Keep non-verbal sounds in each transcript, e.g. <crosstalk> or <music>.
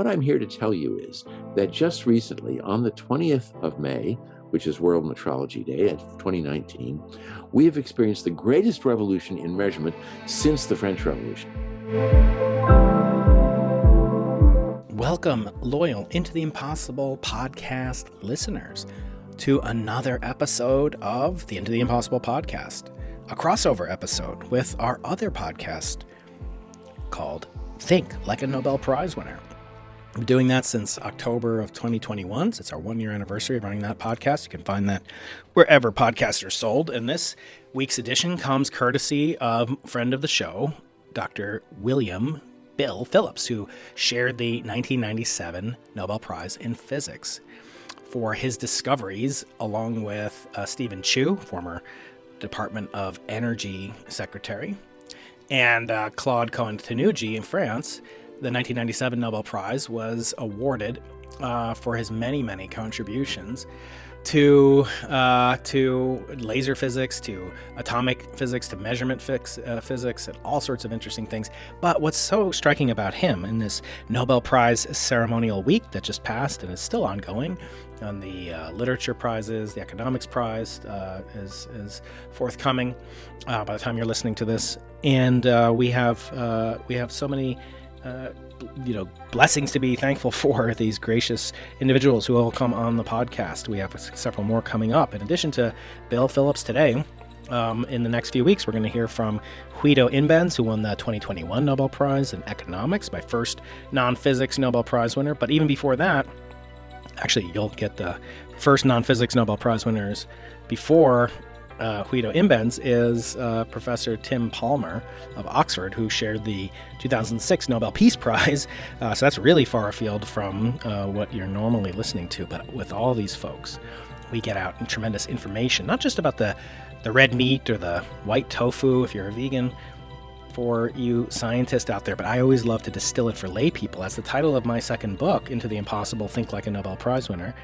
what I'm here to tell you is that just recently, on the 20th of May, which is World Metrology Day of 2019, we have experienced the greatest revolution in measurement since the French Revolution. Welcome, loyal Into the Impossible podcast listeners, to another episode of the Into the Impossible podcast, a crossover episode with our other podcast called Think Like a Nobel Prize Winner. I'm doing that since October of 2021. So it's our one year anniversary of running that podcast. You can find that wherever podcasts are sold. And this week's edition comes courtesy of friend of the show, Dr. William Bill Phillips, who shared the 1997 Nobel Prize in Physics for his discoveries, along with uh, Steven Chu, former Department of Energy Secretary, and uh, Claude Cohen-Tannoudji in France, the 1997 Nobel Prize was awarded uh, for his many, many contributions to uh, to laser physics, to atomic physics, to measurement fix, uh, physics, and all sorts of interesting things. But what's so striking about him in this Nobel Prize ceremonial week that just passed and is still ongoing, on the uh, literature prizes, the economics prize uh, is is forthcoming uh, by the time you're listening to this, and uh, we have we have so many uh, you know blessings to be thankful <laughs> for these gracious individuals who will come on the podcast. We have several more coming up. In addition to Bill Phillips today, um, in the next few weeks, we're going to hear from Guido Imbens, who won the 2021 Nobel Prize in Economics, my first non physics Nobel Prize winner. But even before that, actually, you'll get the first non physics Nobel Prize winners before uh, Guido Imbens is uh, Professor Tim Palmer of Oxford, who shared the 2006 Nobel Peace Prize. <laughs> Uh, so that's really far afield from uh, what you're normally listening to. But with all these folks, we get out tremendous information, not just about the, the red meat or the white tofu if you're a vegan, for you scientists out there, but I always love to distill it for lay people. As the title of my second book, Into the Impossible Think Like a Nobel Prize Winner,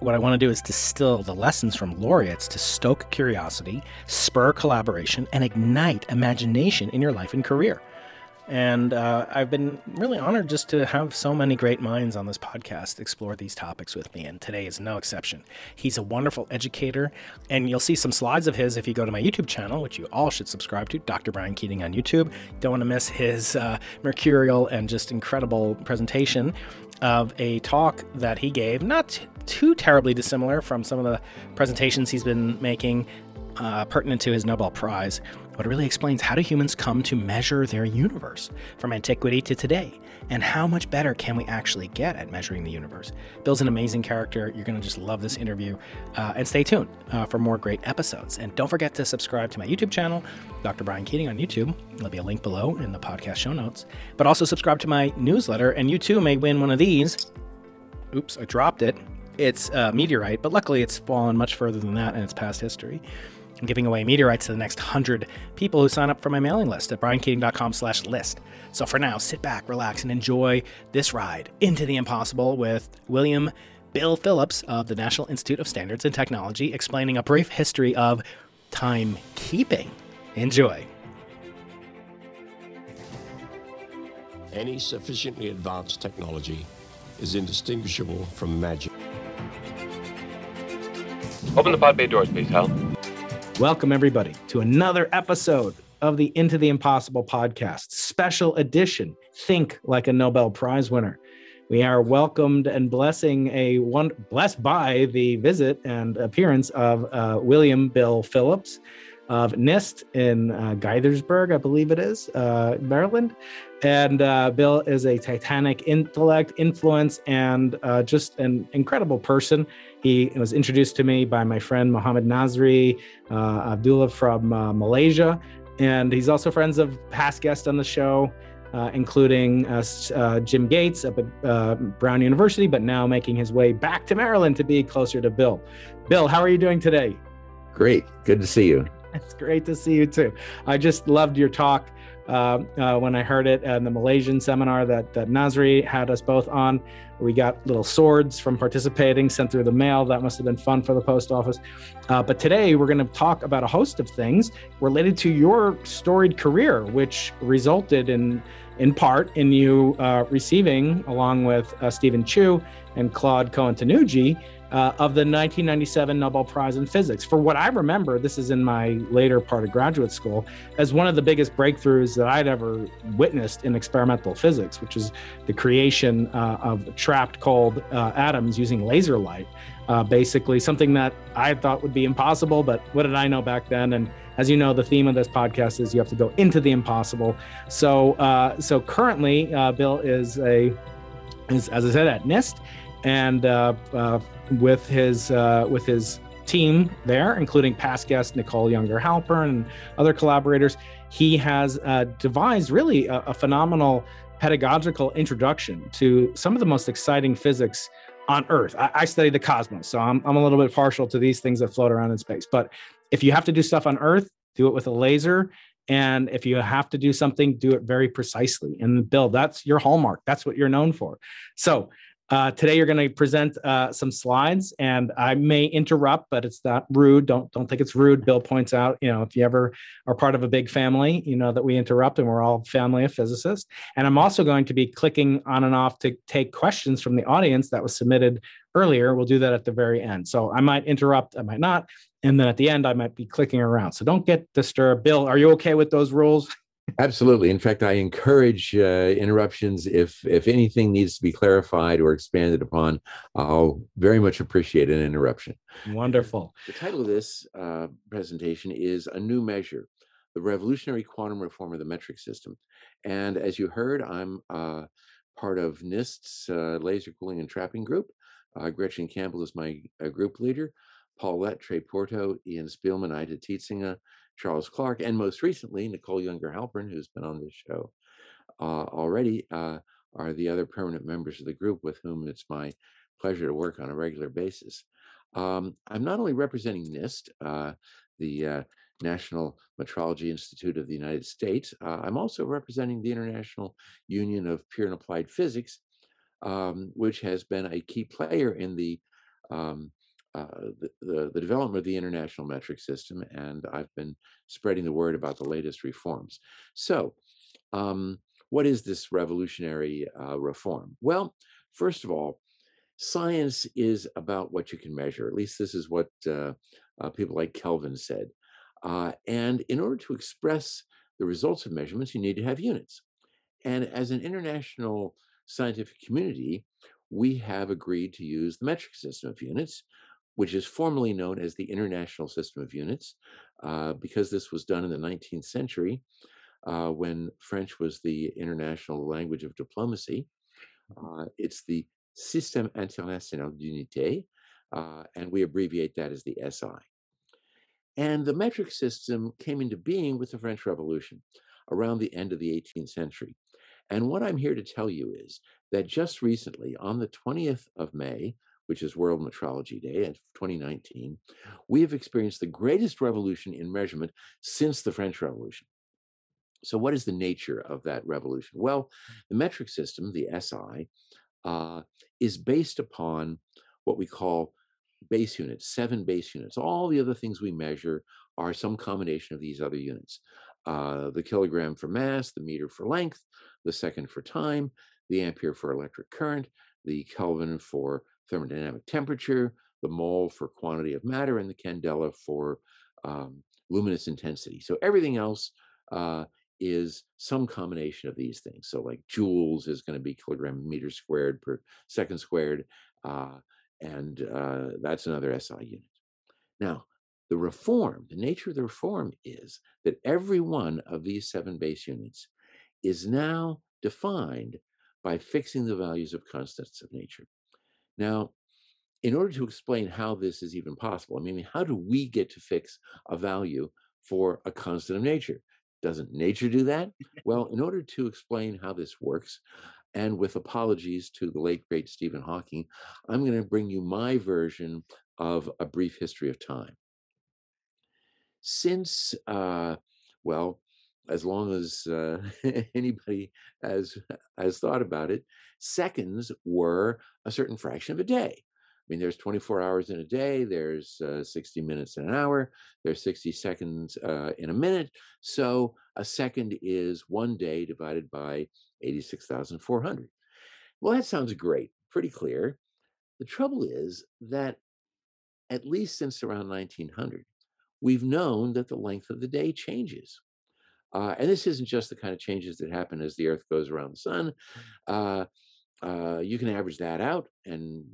what I want to do is distill the lessons from laureates to stoke curiosity, spur collaboration, and ignite imagination in your life and career. And uh, I've been really honored just to have so many great minds on this podcast explore these topics with me, and today is no exception. He's a wonderful educator, and you'll see some slides of his if you go to my YouTube channel, which you all should subscribe to, Dr. Brian Keating on YouTube. Don't want to miss his uh, mercurial and just incredible presentation of a talk that he gave, not too terribly dissimilar from some of the presentations he's been making uh, pertinent to his Nobel Prize, but it really explains how do humans come to measure their universe from antiquity to today, and how much better can we actually get at measuring the universe. Bill's an amazing character. You're going to just love this interview. Uh, and stay tuned uh, for more great episodes. And don't forget to subscribe to my YouTube channel, Dr. Brian Keating on YouTube. There'll be a link below in the podcast show notes. But also subscribe to my newsletter, and you too may win one of these. Oops, I dropped it. It's a meteorite, but luckily it's fallen much further than that in its past history. I'm giving away meteorites to the next 100 people who sign up for my mailing list at briankeating.com slash list. So for now, sit back, relax, and enjoy this ride into the impossible with William Bill Phillips of the National Institute of Standards and Technology explaining a brief history of timekeeping. Enjoy. Any sufficiently advanced technology is indistinguishable from magic. Open the pod bay doors, please, Hal. Welcome, everybody, to another episode of the Into the Impossible podcast, special edition Think Like a Nobel Prize Winner. We are welcomed and blessing a one blessed by the visit and appearance of uh, William Bill Phillips of NIST in uh, Gaithersburg, I believe it is, uh, Maryland. And uh, Bill is a titanic intellect, influence, and uh, just an incredible person. He was introduced to me by my friend Mohammed Nazri uh, Abdullah from uh, Malaysia. And he's also friends of past guests on the show, uh, including uh, uh, Jim Gates up at Brown University, but now making his way back to Maryland to be closer to Bill. Bill, how are you doing today? Great. Good to see you. <laughs> It's great to see you too. I just loved your talk. uh, uh, when I heard it in the Malaysian seminar that, that Nasri had us both on. We got little swords from participating sent through the mail. That must have been fun for the post office. Uh, but today we're going to talk about a host of things related to your storied career, which resulted in, in part, in you uh, receiving, along with uh, Steven Chu and Claude Cohen-Tannoudji, uh, of the 1997 Nobel Prize in Physics. For what I remember, this is in my later part of graduate school, as one of the biggest breakthroughs that I'd ever witnessed in experimental physics, which is the creation uh, of trapped cold uh, atoms using laser light. Uh, basically, something that I thought would be impossible, but what did I know back then? And as you know, the theme of this podcast is you have to go into the impossible. So, uh, so currently, uh, Bill is a is, as I said, at NIST, and uh, uh, with his uh, with his team there, including past guest Nicole Yunger Halpern and other collaborators, he has uh, devised really a, a, phenomenal pedagogical introduction to some of the most exciting physics on Earth. I, I study the cosmos, so I'm, I'm a little bit partial to these things that float around in space. But if you have to do stuff on Earth, do it with a laser. And if you have to do something, do it very precisely. And Bill, that's your hallmark. That's what you're known for. So uh, today you're going to present uh, some slides, and I may interrupt, but it's not rude. Don't don't think it's rude. Bill points out, you know, if you ever are part of a big family, you know that we interrupt, and we're all family of physicists. And I'm also going to be clicking on and off to take questions from the audience that was submitted earlier. We'll do that at the very end. So I might interrupt, I might not, and then at the end I might be clicking around. So don't get disturbed. Bill, are you okay with those rules? <laughs> Absolutely. In fact, I encourage uh, interruptions. If if anything needs to be clarified or expanded upon, I'll very much appreciate an interruption. Wonderful. The title of this uh, presentation is "A New Measure: The Revolutionary Quantum Reform of the Metric System." And as you heard, I'm uh, part of NIST's uh, Laser Cooling and Trapping Group. Uh, Gretchen Campbell is my uh, group leader. Paul Lett Trey Porto, Ian Spielman, Eite Tiesinga, Charles Clark, and most recently, Nicole Yunger Halpern, who's been on this show uh, already, uh, are the other permanent members of the group with whom it's my pleasure to work on a regular basis. Um, I'm not only representing NIST, uh, the uh, National Metrology Institute of the United States, uh, I'm also representing the International Union of Pure and Applied Physics, um, which has been a key player in the um, uh, the, the, development of the international metric system, and I've been spreading the word about the latest reforms. So, um, what is this revolutionary uh, reform? Well, first of all, science is about what you can measure. At least this is what uh, uh people like Kelvin said. Uh, and in order to express the results of measurements, you need to have units. And as an international scientific community, we have agreed to use the metric system of units which is formally known as the International System of Units, uh, because this was done in the 19th century uh, when French was the international language of diplomacy. Uh, it's the Système International d'Unité, uh, and we abbreviate that as the SI. And the metric system came into being with the French Revolution around the end of the 18th century. And what I'm here to tell you is that just recently, on the 20th of May, which is World Metrology Day of 2019, we have experienced the greatest revolution in measurement since the French Revolution. So, what is the nature of that revolution? Well, the metric system, the SI, uh, is based upon what we call base units, seven base units. All the other things we measure are some combination of these other units. Uh, the kilogram for mass, the meter for length, the second for time, the ampere for electric current, the Kelvin for thermodynamic temperature, the mole for quantity of matter, and the candela for um, luminous intensity. So everything else uh, is some combination of these things. So like joules is going to be kilogram meter squared per second squared, uh, and uh, that's another SI unit. Now, the reform, the nature of the reform is that every one of these seven base units is now defined by fixing the values of constants of nature. Now, in order to explain how this is even possible, I mean, how do we get to fix a value for a constant of nature? Doesn't nature do that? <laughs> well, in order to explain how this works, and with apologies to the late great Stephen Hawking, I'm going to bring you my version of a brief history of time. Since, uh, well, as long as uh, <laughs> anybody has has thought about it, seconds were a certain fraction of a day. I mean, there's 24 hours in a day. There's uh, 60 minutes in an hour. There's 60 seconds uh, in a minute. So a second is one day divided by 86,400. Well, that sounds great, pretty clear. The trouble is that at least since around 1900, we've known that the length of the day changes. Uh, and this isn't just the kind of changes that happen as the Earth goes around the sun. Uh, uh, you can average that out and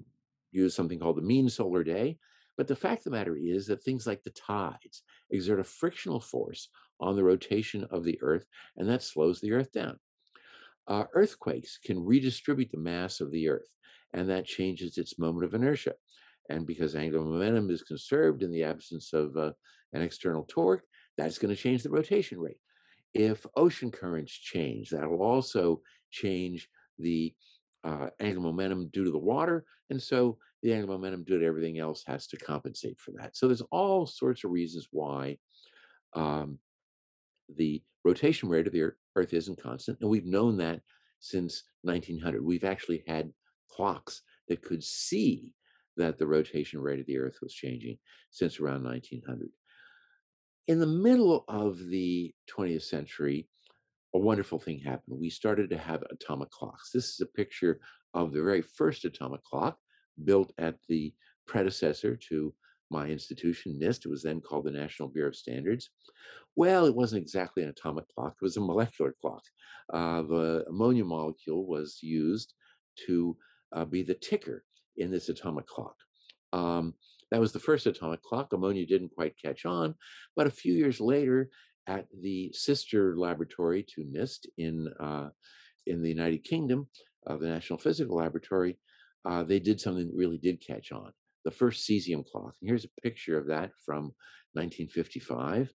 use something called the mean solar day. But the fact of the matter is that things like the tides exert a frictional force on the rotation of the Earth, and that slows the Earth down. Uh, earthquakes can redistribute the mass of the Earth, and that changes its moment of inertia. And because angular momentum is conserved in the absence of uh, an external torque, that's going to change the rotation rate. If ocean currents change, that will also change the uh, angular momentum due to the water. And so the angular momentum due to everything else has to compensate for that. So there's all sorts of reasons why um, the rotation rate of the Earth isn't constant. And we've known that since 1900. We've actually had clocks that could see that the rotation rate of the Earth was changing since around 1900. In the middle of the 20th century, a wonderful thing happened. We started to have atomic clocks. This is a picture of the very first atomic clock built at the predecessor to my institution, NIST. It was then called the National Bureau of Standards. Well, it wasn't exactly an atomic clock, it was a molecular clock. Uh, the ammonia molecule was used to uh, be the ticker in this atomic clock. Um, that was the first atomic clock. Ammonia didn't quite catch on, but a few years later, at the sister laboratory to NIST in uh, in the United Kingdom, uh, the National Physical Laboratory, uh, they did something that really did catch on. The first cesium clock. And here's a picture of that from 1955.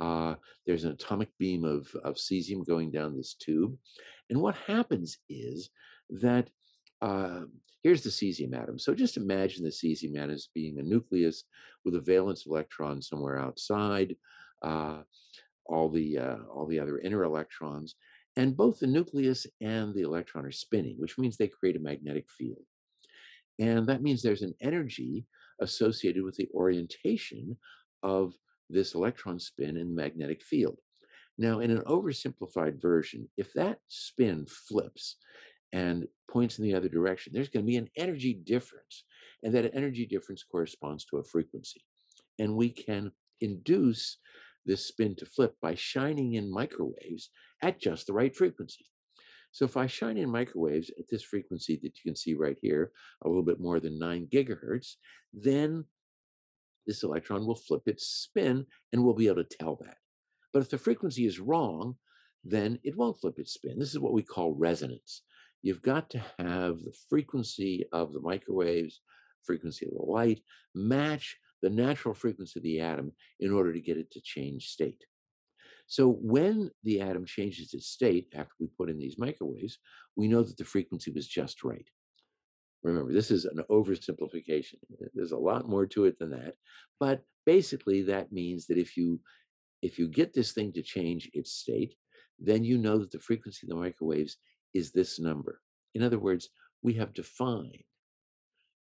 Uh, there's an atomic beam of, of cesium going down this tube. And what happens is that uh, here's the cesium atom. So just imagine the cesium atom as being a nucleus with a valence electron somewhere outside, uh, all the uh, all the other inner electrons, and both the nucleus and the electron are spinning, which means they create a magnetic field, and that means there's an energy associated with the orientation of this electron spin in the magnetic field. Now, in an oversimplified version, if that spin flips and points in the other direction, there's going to be an energy difference. And that energy difference corresponds to a frequency. And we can induce this spin to flip by shining in microwaves at just the right frequency. So if I shine in microwaves at this frequency that you can see right here, a little bit more than 9 gigahertz, then this electron will flip its spin and we'll be able to tell that. But if the frequency is wrong, then it won't flip its spin. This is what we call resonance you've got to have the frequency of the microwaves, frequency of the light, match the natural frequency of the atom in order to get it to change state. So when the atom changes its state after we put in these microwaves, we know that the frequency was just right. Remember, this is an oversimplification. There's a lot more to it than that. But basically, that means that if you if you get this thing to change its state, then you know that the frequency of the microwaves is this number. In other words, we have defined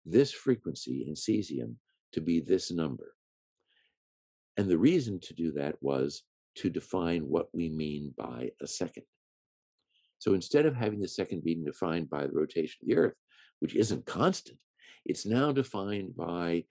this frequency in cesium to be this number. And the reason to do that was to define what we mean by a second. So instead of having the second being defined by the rotation of the Earth, which isn't constant, it's now defined by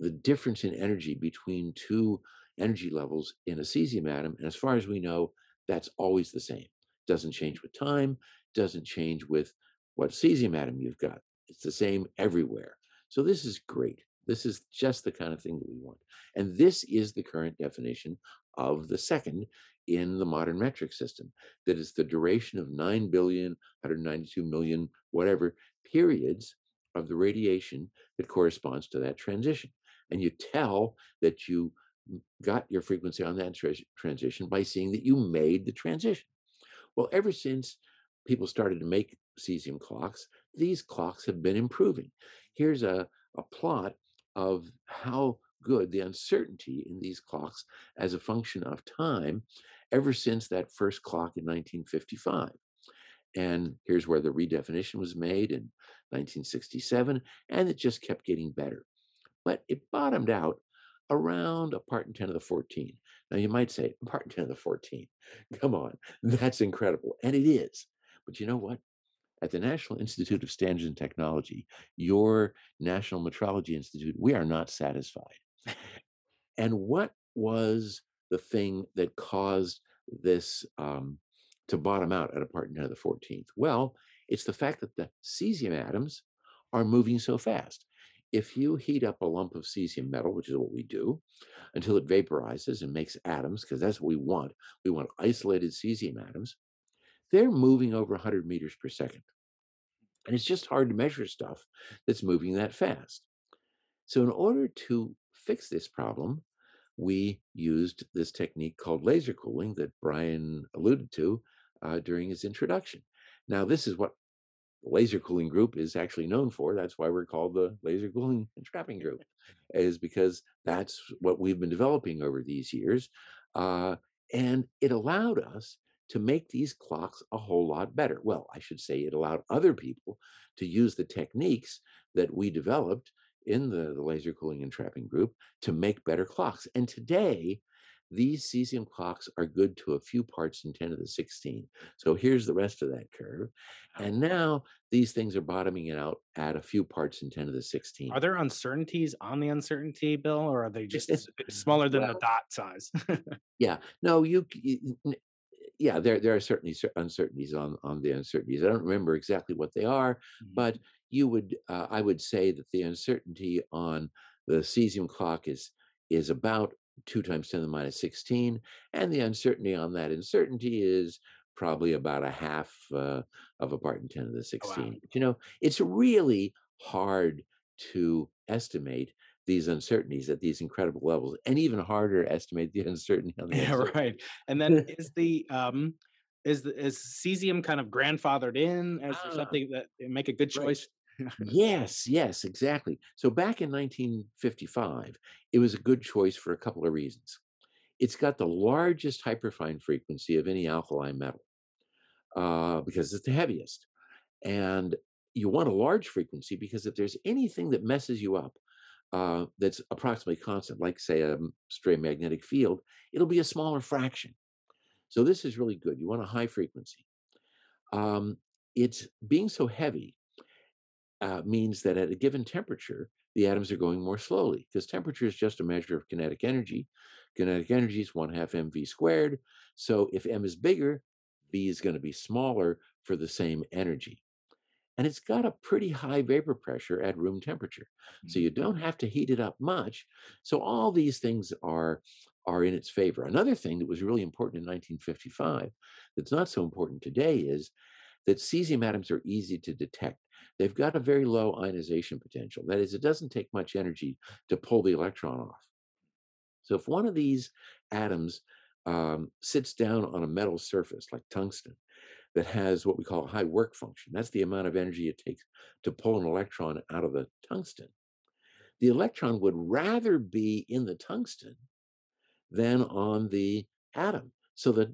the difference in energy between two energy levels in a cesium atom. And as far as we know, that's always the same doesn't change with time, doesn't change with what cesium atom you've got. It's the same everywhere. So this is great. This is just the kind of thing that we want. And this is the current definition of the second in the modern metric system. That is the duration of 9 billion, 192 million, whatever periods of the radiation that corresponds to that transition. And you tell that you got your frequency on that tra- transition by seeing that you made the transition. Well, ever since people started to make cesium clocks, these clocks have been improving. Here's a, a plot of how good the uncertainty in these clocks as a function of time ever since that first clock in 1955. And here's where the redefinition was made in 1967, and it just kept getting better. But it bottomed out around a part in 10 of the 14. Now you might say, a part in 10 of the 14. <laughs> Come on, that's incredible. And it is. But you know what? At the National Institute of Standards and Technology, your National Metrology Institute, we are not satisfied. and what was the thing that caused this um, to bottom out at a part in 10 of the 14th? Well, it's the fact that the cesium atoms are moving so fast. If you heat up a lump of cesium metal, which is what we do, until it vaporizes and makes atoms, because that's what we want, we want isolated cesium atoms, they're moving over 100 meters per second. And it's just hard to measure stuff that's moving that fast. So, in order to fix this problem, we used this technique called laser cooling that Brian alluded to uh, during his introduction. Now, this is what the laser cooling group is actually known for. That's why we're called the laser cooling and <laughs> trapping group, is because that's what we've been developing over these years. Uh, and it allowed us to make these clocks a whole lot better. Well, I should say it allowed other people to use the techniques that we developed in the, the laser cooling and trapping group to make better clocks. And today, these cesium clocks are good to a few parts in 10 to the 16. So here's the rest of that curve. And now these things are bottoming it out at a few parts in 10 to the 16. Are there uncertainties on the uncertainty bill or are they just <laughs> smaller than well, the dot size? <laughs> yeah. No, you, you yeah, there there are certainly uncertainties on on the uncertainties. I don't remember exactly what they are, mm-hmm. but you would uh, I would say that the uncertainty on the cesium clock is is about two times ten to the minus sixteen, and the uncertainty on that uncertainty is probably about a half uh, of a part in ten to the sixteen. Oh, wow. You know, it's really hard to estimate these uncertainties at these incredible levels, and even harder to estimate the <laughs> uncertainty on the yeah, <laughs> uncertainty. right. And then <laughs> is the um is the is cesium kind of grandfathered in as ah, something that make a good choice? <laughs> Yes, yes, exactly. So back in 1955, it was a good choice for a couple of reasons. It's got the largest hyperfine frequency of any alkali metal uh, because it's the heaviest. And you want a large frequency because if there's anything that messes you up, uh, that's approximately constant, like say a stray magnetic field, it'll be a smaller fraction. So this is really good. You want a high frequency. Um, it's being so heavy uh, means that at a given temperature, the atoms are going more slowly because temperature is just a measure of kinetic energy. Kinetic energy is one half mv squared. So if m is bigger, v is going to be smaller for the same energy and it's got a pretty high vapor pressure at room temperature. So you don't mm-hmm. have to heat it up much. So all these things are are in its favor. Another thing that was really important in 1955 that's not so important today is that cesium atoms are easy to detect. They've got a very low ionization potential. That is, it doesn't take much energy to pull the electron off. So if one of these atoms um, sits down on a metal surface like tungsten, that has what we call a high work function. That's the amount of energy it takes to pull an electron out of the tungsten. The electron would rather be in the tungsten than on the atom. So that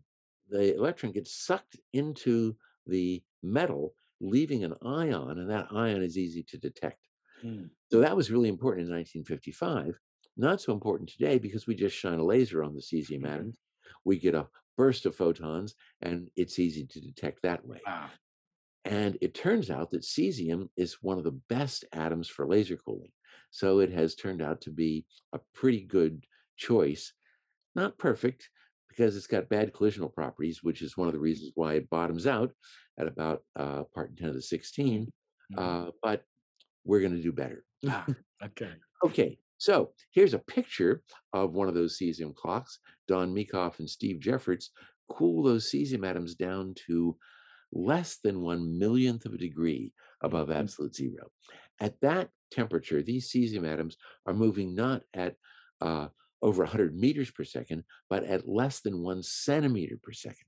the electron gets sucked into the metal, leaving an ion, and that ion is easy to detect. Mm. So that was really important in 1955. Not so important today because we just shine a laser on the cesium mm-hmm. atoms. We get a burst of photons, and it's easy to detect that way. Wow. And it turns out that cesium is one of the best atoms for laser cooling. So it has turned out to be a pretty good choice. Not perfect, because it's got bad collisional properties, which is one of the reasons why it bottoms out at about uh, part 10 of the 16. Mm-hmm. Uh, but we're going to do better. ah, <laughs> okay. Okay. So here's a picture of one of those cesium clocks. Dawn Meekhof and Steve Jefferts cool those cesium atoms down to less than one millionth of a degree above mm. absolute zero. At that temperature, these cesium atoms are moving not at uh, over 100 meters per second, but at less than one centimeter per second.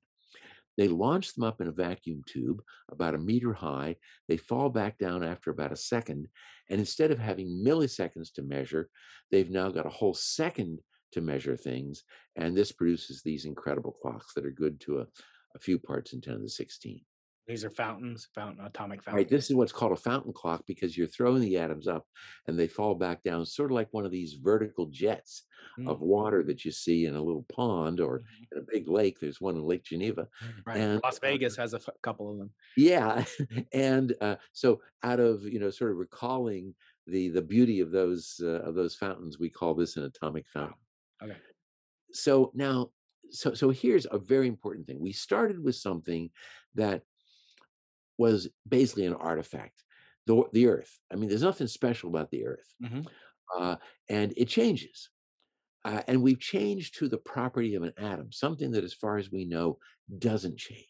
They launch them up in a vacuum tube about a meter high. They fall back down after about a second. And instead of having milliseconds to measure, they've now got a whole second to measure things. And this produces these incredible clocks that are good to a, a few parts in 10 to the 16. These are fountains, fountain, atomic Right. fountains. This is what's called a fountain clock because you're throwing the atoms up and they fall back down, sort of like one of these vertical jets Mm. of water that you see in a little pond or Mhm. in a big lake. There's one in Lake Geneva. Right. and, Las uh, Vegas has a f- couple of them. Yeah, <laughs> and uh, so out of you know sort of recalling the the beauty of those uh, of those fountains, we call this an atomic fountain. Okay. So now, so so here's a very important thing. We started with something that was basically an artifact, the the Earth. I mean, there's nothing special about the Earth, Mhm. uh, and it changes. Uh, and we've changed to the property of an atom, something that, as far as we know, doesn't change,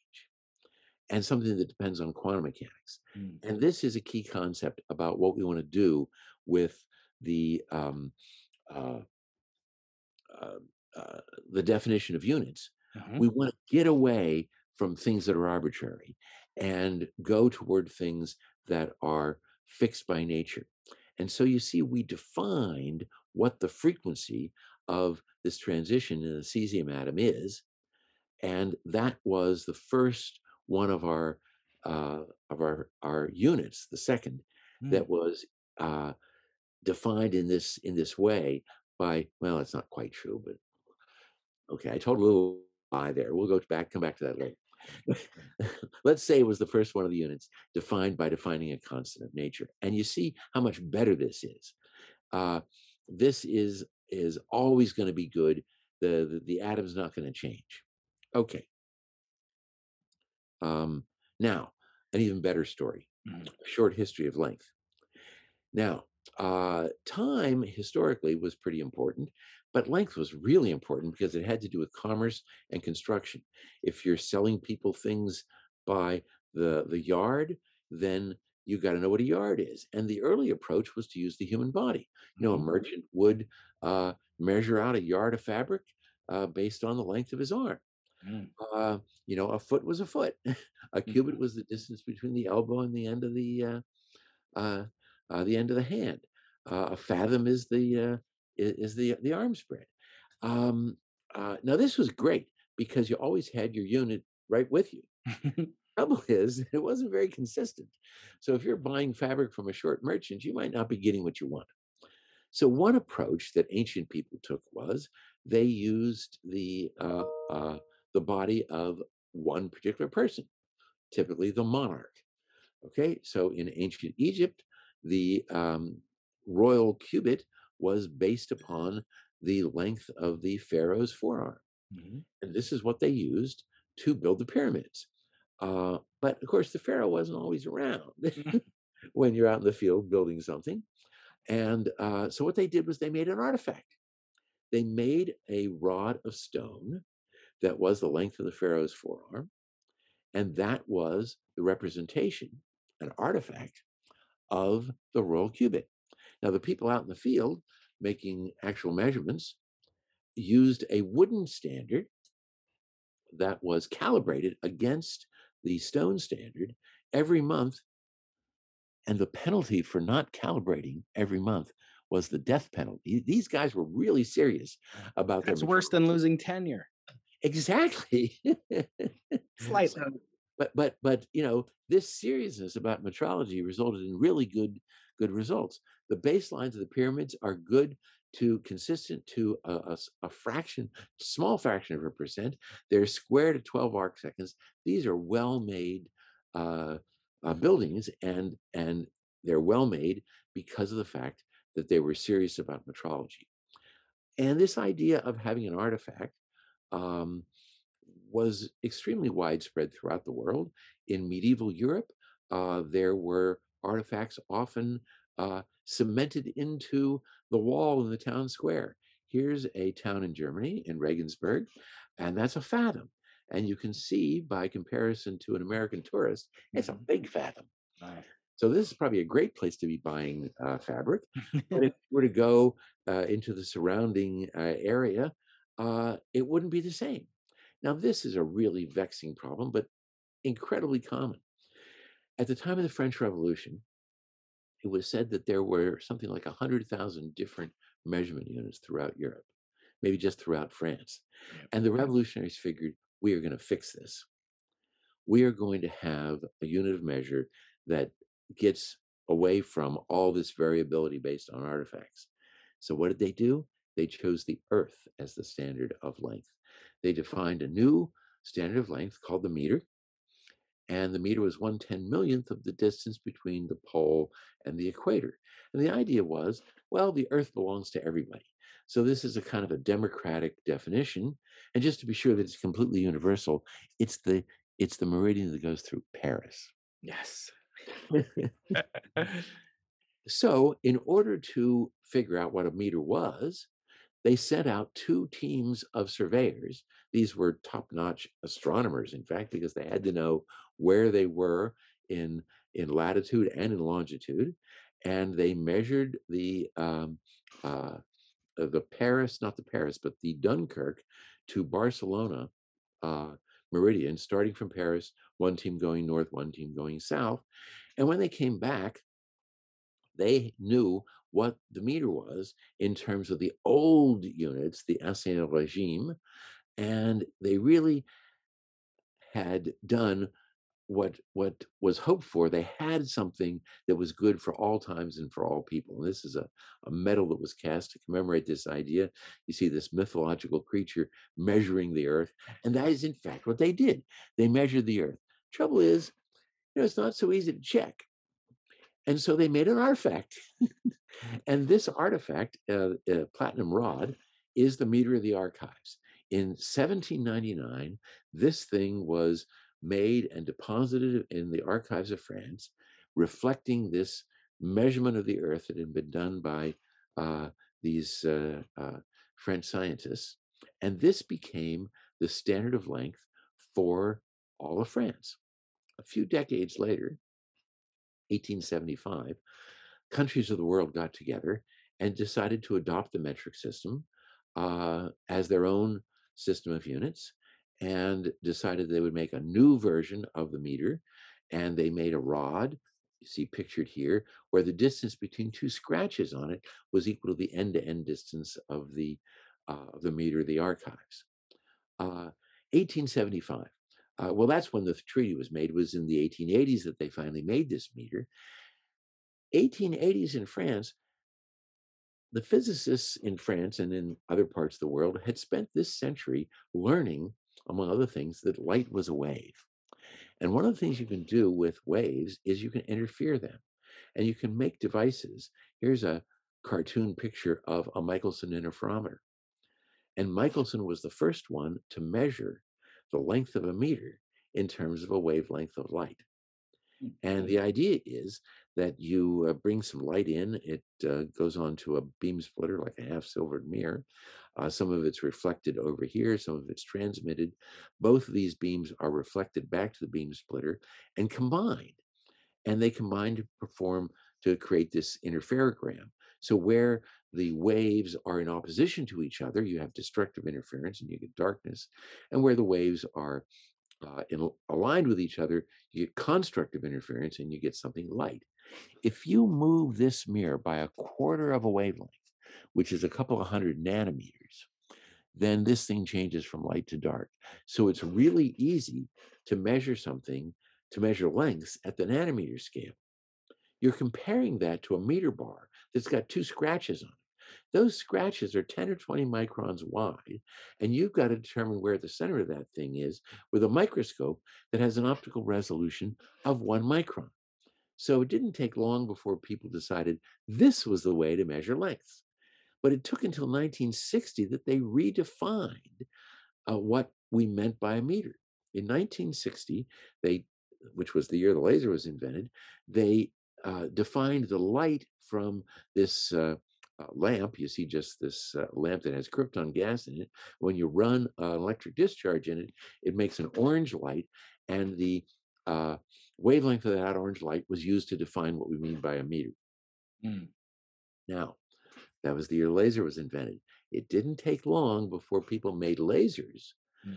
and something that depends on quantum mechanics. Mm. And this is a key concept about what we want to do with the um, uh, uh, uh, the definition of units. Mhm. We want to get away from things that are arbitrary and go toward things that are fixed by nature. And so you see, we defined what the frequency of this transition in a cesium atom is, and that was the first one of our uh, of our our units, the second that was uh, defined in this in this way by well, it's not quite true, but okay, I told a little lie there. We'll go back, come back to that later. <laughs> Let's say it was the first one of the units defined by defining a constant of nature, and you see how much better this is. Uh, this is is always going to be good. The, the the atom's not going to change. Okay. Um, now, an even better story Mhm. short history of length. Now, uh, time historically was pretty important, but length was really important because it had to do with commerce and construction. If you're selling people things by the, the yard, then you got to know what a yard is. And the early approach was to use the human body. You know, a Mhm. merchant would uh, measure out a yard of fabric uh, based on the length of his arm Mm. uh, you know, a foot was a foot. <laughs> a cubit Mhm. was the distance between the elbow and the end of the uh, uh, uh, the end of the hand. Uh, a fathom is the uh, i- is the the arm spread. Um, uh, now this was great because you always had your unit right with you. <laughs> Trouble is, it wasn't very consistent. So if you're buying fabric from a short merchant, you might not be getting what you want. So one approach that ancient people took was they used the uh, uh, the body of one particular person, typically the monarch. Okay, so in ancient Egypt, the um, royal cubit was based upon the length of the pharaoh's forearm, Mhm. and this is what they used to build the pyramids. Uh, but of course, the pharaoh wasn't always around <laughs> when you're out in the field building something. And uh, so what they did was they made an artifact. They made a rod of stone that was the length of the pharaoh's forearm, and that was the representation, an artifact of the royal cubit. Now, the people out in the field making actual measurements used a wooden standard that was calibrated against the stone standard every month. And the penalty for not calibrating every month was the death penalty. These guys were really serious about that. That's their worse than losing tenure. Exactly. <laughs> Slightly. So, but but but you know this seriousness about metrology resulted in really good good results. The baselines of the pyramids are good to consistent to a fraction, small fraction of a percent. They're square to 12 arc seconds. These are well made uh, uh, buildings, and and they're well made because of the fact that they were serious about metrology. And this idea of having an artifact um, was extremely widespread throughout the world. In medieval Europe, uh, there were artifacts often uh, cemented into the wall in the town square. Here's a town in Germany, in Regensburg, and that's a fathom. And you can see by comparison to an American tourist, it's a Mhm. big fathom. So this is probably a great place to be buying uh, fabric. <laughs> But if you were to go uh, into the surrounding uh, area, uh, it wouldn't be the same. Now, this is a really vexing problem, but incredibly common. At the time of the French Revolution, it was said that there were something like 100,000 different measurement units throughout Europe, maybe just throughout France. And the revolutionaries figured we are going to fix this. We are going to have a unit of measure that gets away from all this variability based on artifacts. So, what did they do? They chose the Earth as the standard of length. They defined a new standard of length called the meter, and the meter was one ten millionth of the distance between the pole and the equator. And the idea was, well, the Earth belongs to everybody. So this is a kind of a democratic definition. And just to be sure that it's completely universal, it's the it's the meridian that goes through Paris. Yes. <laughs> so, in order to figure out what a meter was, they sent out two teams of surveyors. These were top notch astronomers, in fact, because they had to know where they were in, in latitude and in longitude. And they measured the, um, uh, the Paris, not the Paris, but the Dunkirk to Barcelona uh, meridian, starting from Paris, one team going north, one team going south. And when they came back, they knew what the meter was in terms of the old units, the ancien regime, and they really had done what what was hoped for. They had something that was good for all times and for all people. And this is a, a medal that was cast to commemorate this idea. You see this mythological creature measuring the earth, and that is in fact what they did. They measured the earth. Trouble is, you know, it's not so easy to check. And so they made an artifact. <laughs> and this artifact, uh, uh, platinum rod, is the meter of the archives. In 1799, this thing was made and deposited in the archives of France, reflecting this measurement of the earth that had been done by uh, these uh, uh, French scientists. And this became the standard of length for all of France. A few decades later, 1875, countries of the world got together and decided to adopt the metric system uh, as their own system of units and decided they would make a new version of the meter. And they made a rod, you see pictured here, where the distance between two scratches on it was equal to the end to end distance of the, uh, of the meter, the archives. Uh, 1875. Uh, well, that's when the treaty was made. Was in the 1880s that they finally made this meter. 1880s in France, the physicists in France and in other parts of the world had spent this century learning, among other things, that light was a wave. And one of the things you can do with waves is you can interfere them and you can make devices. Here's a cartoon picture of a Michelson interferometer. And Michelson was the first one to measure the length of a meter in terms of a wavelength of light. And the idea is that you uh, bring some light in, it uh, goes onto a beam splitter like a half silvered mirror. Uh, some of it's reflected over here, some of it's transmitted. Both of these beams are reflected back to the beam splitter and combined. And they combine to perform to create this interferogram. So, where the waves are in opposition to each other, you have destructive interference and you get darkness. And where the waves are uh, in, aligned with each other, you get constructive interference and you get something light. If you move this mirror by a quarter of a wavelength, which is a couple of hundred nanometers, then this thing changes from light to dark. So it's really easy to measure something, to measure lengths at the nanometer scale. You're comparing that to a meter bar that's got two scratches on it. Those scratches are 10 or 20 microns wide, and you've got to determine where the center of that thing is with a microscope that has an optical resolution of one micron. So it didn't take long before people decided this was the way to measure lengths. But it took until 1960 that they redefined uh, what we meant by a meter. In 1960, they, which was the year the laser was invented, they uh, defined the light from this uh, uh, lamp. You see just this uh, lamp that has krypton gas in it. When you run an electric discharge in it, it makes an orange light, and the uh, wavelength of that orange light was used to define what we mean by a meter. Mm. Now, that was the year laser was invented. It didn't take long before people made lasers mm.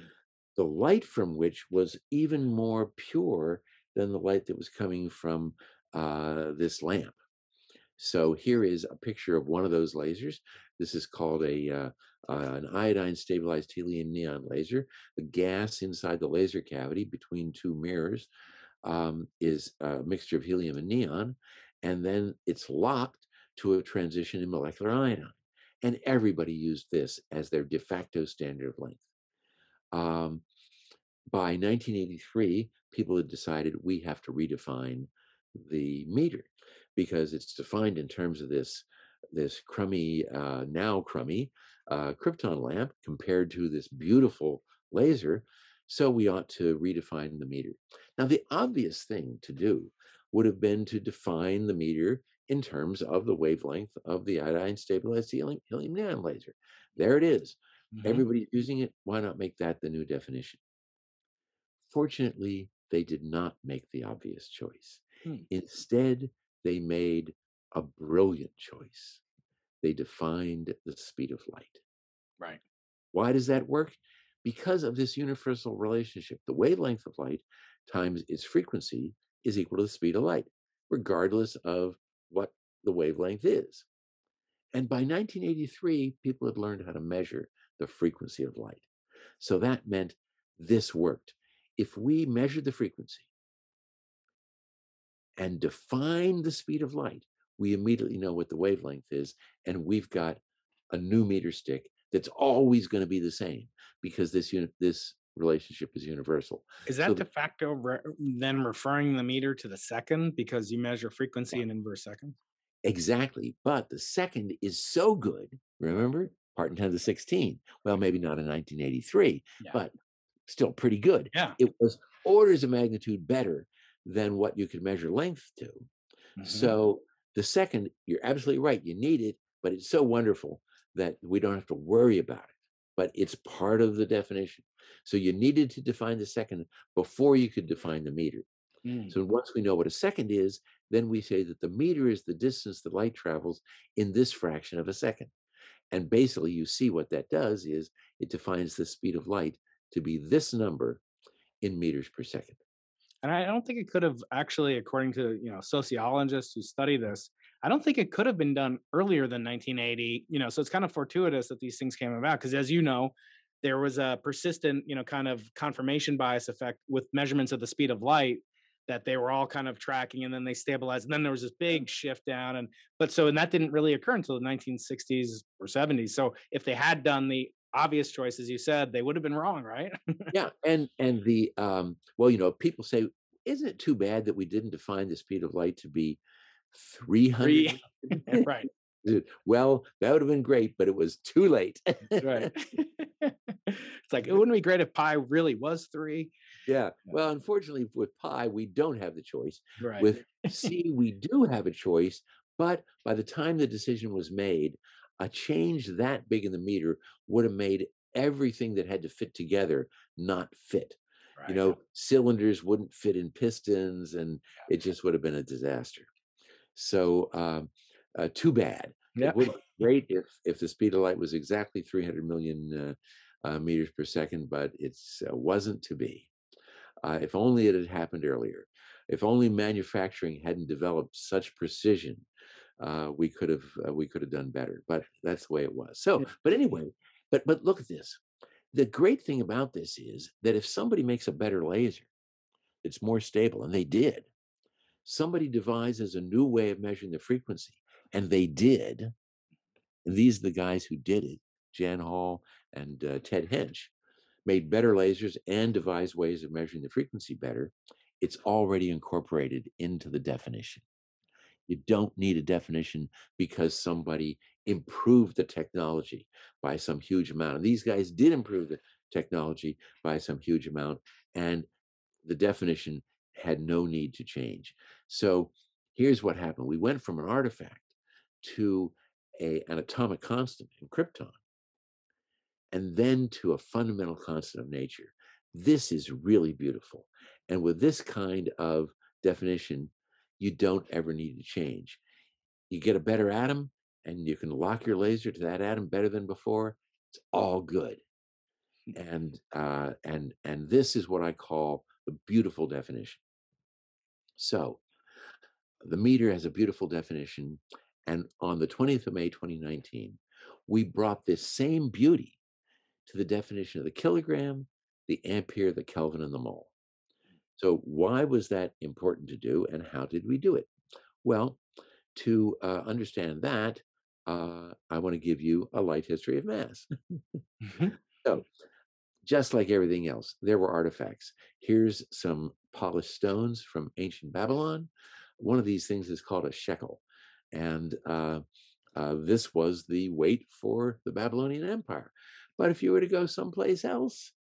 the light from which was even more pure than the light that was coming from uh, this lamp. So here is a picture of one of those lasers. This is called a uh, uh, an iodine stabilized helium neon laser. The gas inside the laser cavity between two mirrors um, is a mixture of helium and neon, and then it's locked to a transition in molecular iodine. And everybody used this as their de facto standard of length. Um, by 1983, people had decided we have to redefine the meter because it's defined in terms of this this crummy uh, now crummy uh, krypton lamp compared to this beautiful laser so we ought to redefine the meter now the obvious thing to do would have been to define the meter in terms of the wavelength of the iodine stabilized helium, helium neon laser there it is. Mhm. everybody's using it why not make that the new definition fortunately they did not make the obvious choice Hmm. instead they made a brilliant choice. They defined the speed of light. Right. Why does that work? Because of this universal relationship. The wavelength of light times its frequency is equal to the speed of light, regardless of what the wavelength is. And by 1983, people had learned how to measure the frequency of light. So that meant this worked. If we measured the frequency and define the speed of light, we immediately know what the wavelength is, and we've got a new meter stick that's always going to be the same because this unit this relationship is universal. Is that the- de facto re- then referring the meter to the second because you measure frequency in inverse seconds? Exactly. But the second is so good. Remember? Part in 10 to the 16. Well, maybe not in 1983, Yeah. but still pretty good. Yeah. It was orders of magnitude better than what you could measure length to. Mhm. So the second, you're absolutely right. You need it, but it's so wonderful that we don't have to worry about it. But it's part of the definition. So you needed to define the second before you could define the meter. Mm. So once we know what a second is, then we say that the meter is the distance that light travels in this fraction of a second. And basically, you see what that does is it defines the speed of light to be this number in meters per second. And I don't think it could have actually, according to you know sociologists who study this, I don't think it could have been done earlier than 1980. You know, so it's kind of fortuitous that these things came about because, as you know, there was a persistent, you know, kind of confirmation bias effect with measurements of the speed of light that they were all kind of tracking, and then they stabilized, and then there was this big shift down, and but so and that didn't really occur until the 1960s or 70s. So if they had done the obvious choice, as you said, they would have been wrong, right? <laughs> yeah, and and the um, well, you know, people say, isn't it too bad that we didn't define the speed of light to be 300? Three- <laughs> right. well, that would have been great, but it was too late. right. <laughs> it's like it wouldn't be great if pi really was three. yeah. Well, unfortunately, with pi, we don't have the choice. Right. With C, we do have a choice, but by the time the decision was made, a change that big in the meter would have made everything that had to fit together not fit. right. You know, cylinders wouldn't fit in pistons, and it just would have been a disaster. So, um, uh, too bad. Yeah. It would be great if if the speed of light was exactly 300 million uh, uh, meters per second, but it uh, wasn't to be. Uh, if only it had happened earlier. If only manufacturing hadn't developed such precision, uh, we could have uh, we could have done better. But that's the way it was. So, but anyway, but but look at this. The great thing about this is that if somebody makes a better laser, it's more stable, and they did. Somebody devises a new way of measuring the frequency, and they did. And these are the guys who did it: Jan Hall and uh, Ted Hänsch made better lasers and devised ways of measuring the frequency better. It's already incorporated into the definition. You don't need a definition because somebody improved the technology by some huge amount. And these guys did improve the technology by some huge amount, and the definition had no need to change. So here's what happened we went from an artifact to a, an atomic constant in krypton, and then to a fundamental constant of nature. This is really beautiful. And with this kind of definition, you don't ever need to change. You get a better atom, and you can lock your laser to that atom better than before. It's all good. and uh, and and this is what I call a beautiful definition. So, the meter has a beautiful definition, and on the 20th of May, 2019, we brought this same beauty to the definition of the kilogram, the ampere, the Kelvin, and the mole. So, why was that important to do, and how did we do it? Well, to uh, understand that, uh, I want to give you a light history of mass. Mm-hmm. <laughs> So, just like everything else, there were artifacts. Here's some polished stones from ancient Babylon. One of these things is called a shekel. And uh, uh, this was the weight for the Babylonian Empire. But if you were to go someplace else,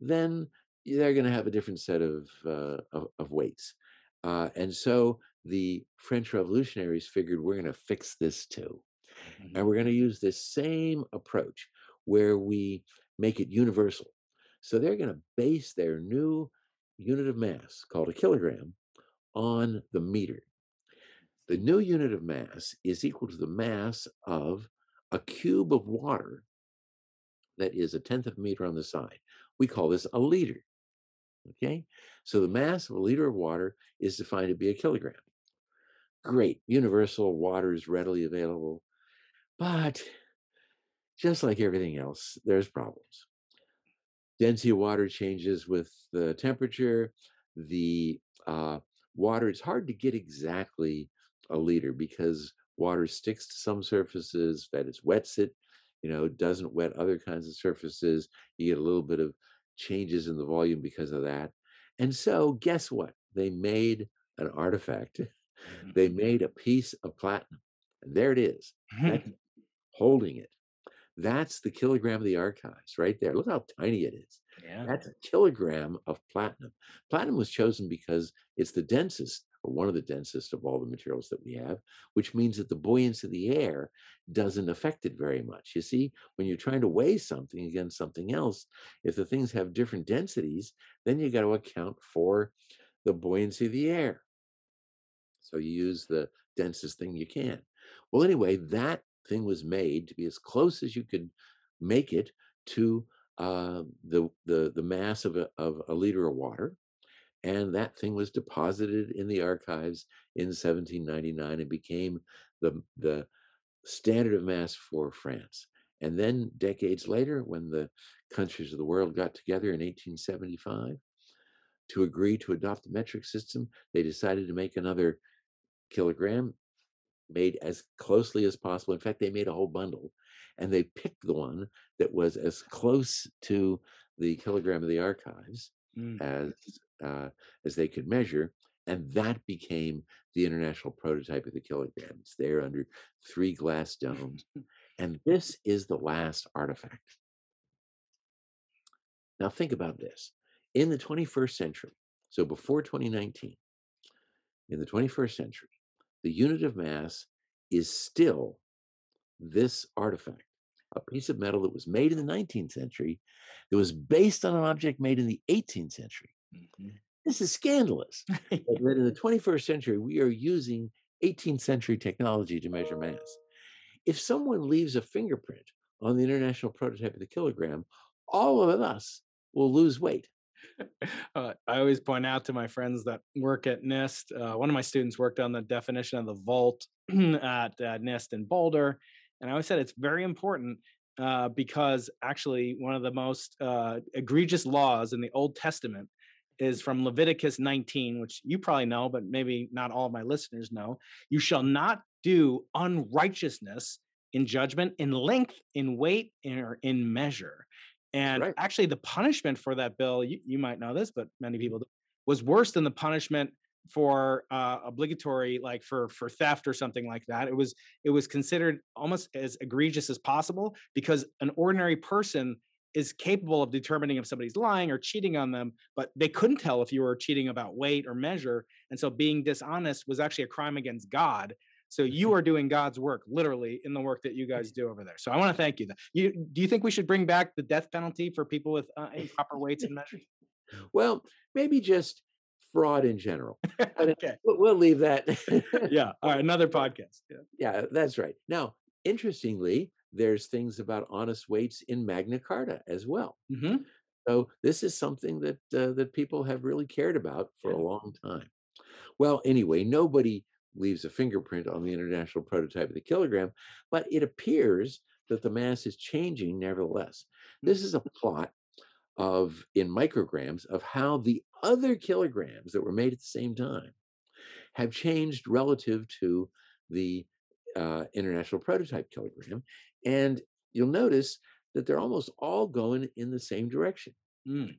then they're going to have a different set of, uh, of, of, weights. Uh, and so the French revolutionaries figured we're going to fix this too. Mm-hmm. And we're going to use this same approach where we make it universal. So they're going to base their new unit of mass called a kilogram on the meter. The new unit of mass is equal to the mass of a cube of water that is a tenth of a meter on the side. We call this a liter. Okay, so the mass of a liter of water is defined to be a kilogram. Great, universal water is readily available, but just like everything else, there's problems. Density of water changes with the temperature. The uh, water, it's hard to get exactly a liter because water sticks to some surfaces, that is, wets it, you know, doesn't wet other kinds of surfaces. You get a little bit of changes in the volume because of that. And so, guess what? They made an artifact. <laughs> they mm-hmm. made a piece of platinum. And there it is, holding it. That's the kilogram of the archives right there. Look how tiny it is. Yeah. That's a kilogram of platinum. Platinum was chosen because it's the densest or one of the densest of all the materials that we have, which means that the buoyancy of the air doesn't affect it very much. You see, when you're trying to weigh something against something else, if the things have different densities, then you got to account for the buoyancy of the air. So you use the densest thing you can. Well, anyway, that thing was made to be as close as you could make it to uh, the, the the mass of a, of a liter of water, and that thing was deposited in the archives in 1799 and became the the standard of mass for France. And then decades later, when the countries of the world got together in 1875 to agree to adopt the metric system, they decided to make another kilogram made as closely as possible. In fact, they made a whole bundle and they picked the one that was as close to the kilogram of the archives mm. as uh, as they could measure, and that became the international prototype of the kilogram. It's there under three glass domes, <laughs> and this is the last artifact. Now think about this: in the 21st century, so before 2019, in the 21st century, the unit of mass is still this artifact, a piece of metal that was made in the 19th century, that was based on an object made in the 18th century. Mm-hmm. This is scandalous. that in the 21st century, we are using 18th century technology to measure mass. If someone leaves a fingerprint on the international prototype of the kilogram, all of us will lose weight. Uh, I always point out to my friends that work at NIST. Uh, one of my students worked on the definition of the volt <clears throat> at uh, NIST in Boulder, and I always said it's very important uh, because actually one of the most uh, egregious laws in the Old Testament is from Leviticus 19, which you probably know, but maybe not all of my listeners know. You shall not do unrighteousness in judgment, in length, in weight, in, or in measure. And right. actually, the punishment for that bill, you, you might know this, but many people do, was worse than the punishment for uh, obligatory like for for theft or something like that it was it was considered almost as egregious as possible because an ordinary person is capable of determining if somebody's lying or cheating on them but they couldn't tell if you were cheating about weight or measure and so being dishonest was actually a crime against god so you <laughs> are doing God's work, literally, in the work that you guys do over there. So I want to thank you. You do you think we should bring back the death penalty for people with uh, <laughs> improper weights and measures? Well, maybe just fraud in general. <laughs> okay, we'll leave that. yeah. All right. Another <laughs> podcast. Yeah. yeah, that's right. Now, interestingly, there's things about honest weights in Magna Carta as well. hmm So this is something that uh, that people have really cared about for Yeah. a long time. Well, anyway, nobody leaves a fingerprint on the international prototype of the kilogram, but it appears that the mass is changing nevertheless. This is a plot of in micrograms of how the other kilograms that were made at the same time have changed relative to the uh, international prototype kilogram, and you'll notice that they're almost all going in the same direction Mm.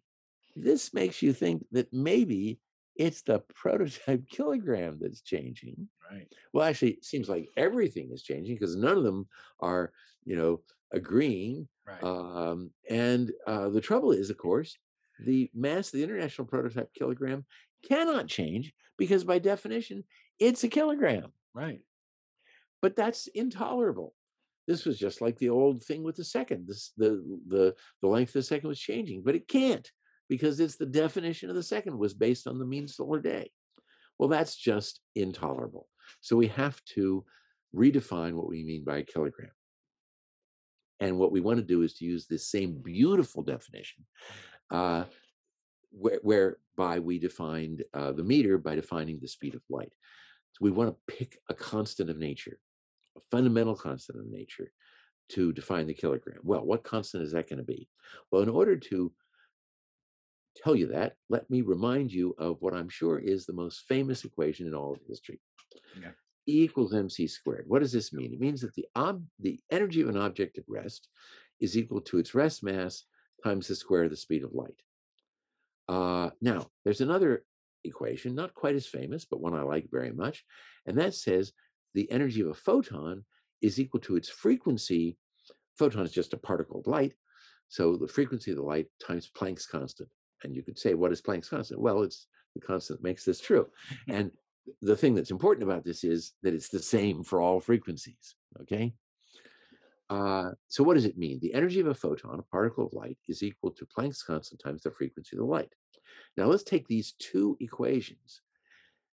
this makes you think that maybe it's the prototype <laughs> kilogram that's changing. Right. Well, actually, it seems like everything is changing because none of them are, you know, agreeing. Right. Um, and uh, the trouble is, of course, the mass of the international prototype kilogram cannot change because, by definition, it's a kilogram. right. But that's intolerable. This was just like the old thing with the second. This the the the length of the second was changing, but it can't because it's the definition of the second was based on the mean solar day. Well, that's just intolerable. So we have to redefine what we mean by a kilogram. And what we want to do is to use this same beautiful definition, uh, where, whereby we defined uh, the meter by defining the speed of light. So we want to pick a constant of nature, a fundamental constant of nature, to define the kilogram. Well, what constant is that going to be? Well, in order to tell you that, let me remind you of what I'm sure is the most famous equation in all of history. Yeah. E equals mc squared. What does this mean? It means that the ob- the energy of an object at rest is equal to its rest mass times the square of the speed of light. Uh, now, there's another equation, not quite as famous, but one I like very much, and that says the energy of a photon is equal to its frequency. Photon is just a particle of light, so the frequency of the light times Planck's constant. And you could say, what is Planck's constant? Well, it's the constant that makes this true. <laughs> And the thing that's important about this is that it's the same for all frequencies. Okay. Uh, so what does it mean? The energy of a photon, a particle of light, is equal to Planck's constant times the frequency of the light. Now let's take these two equations,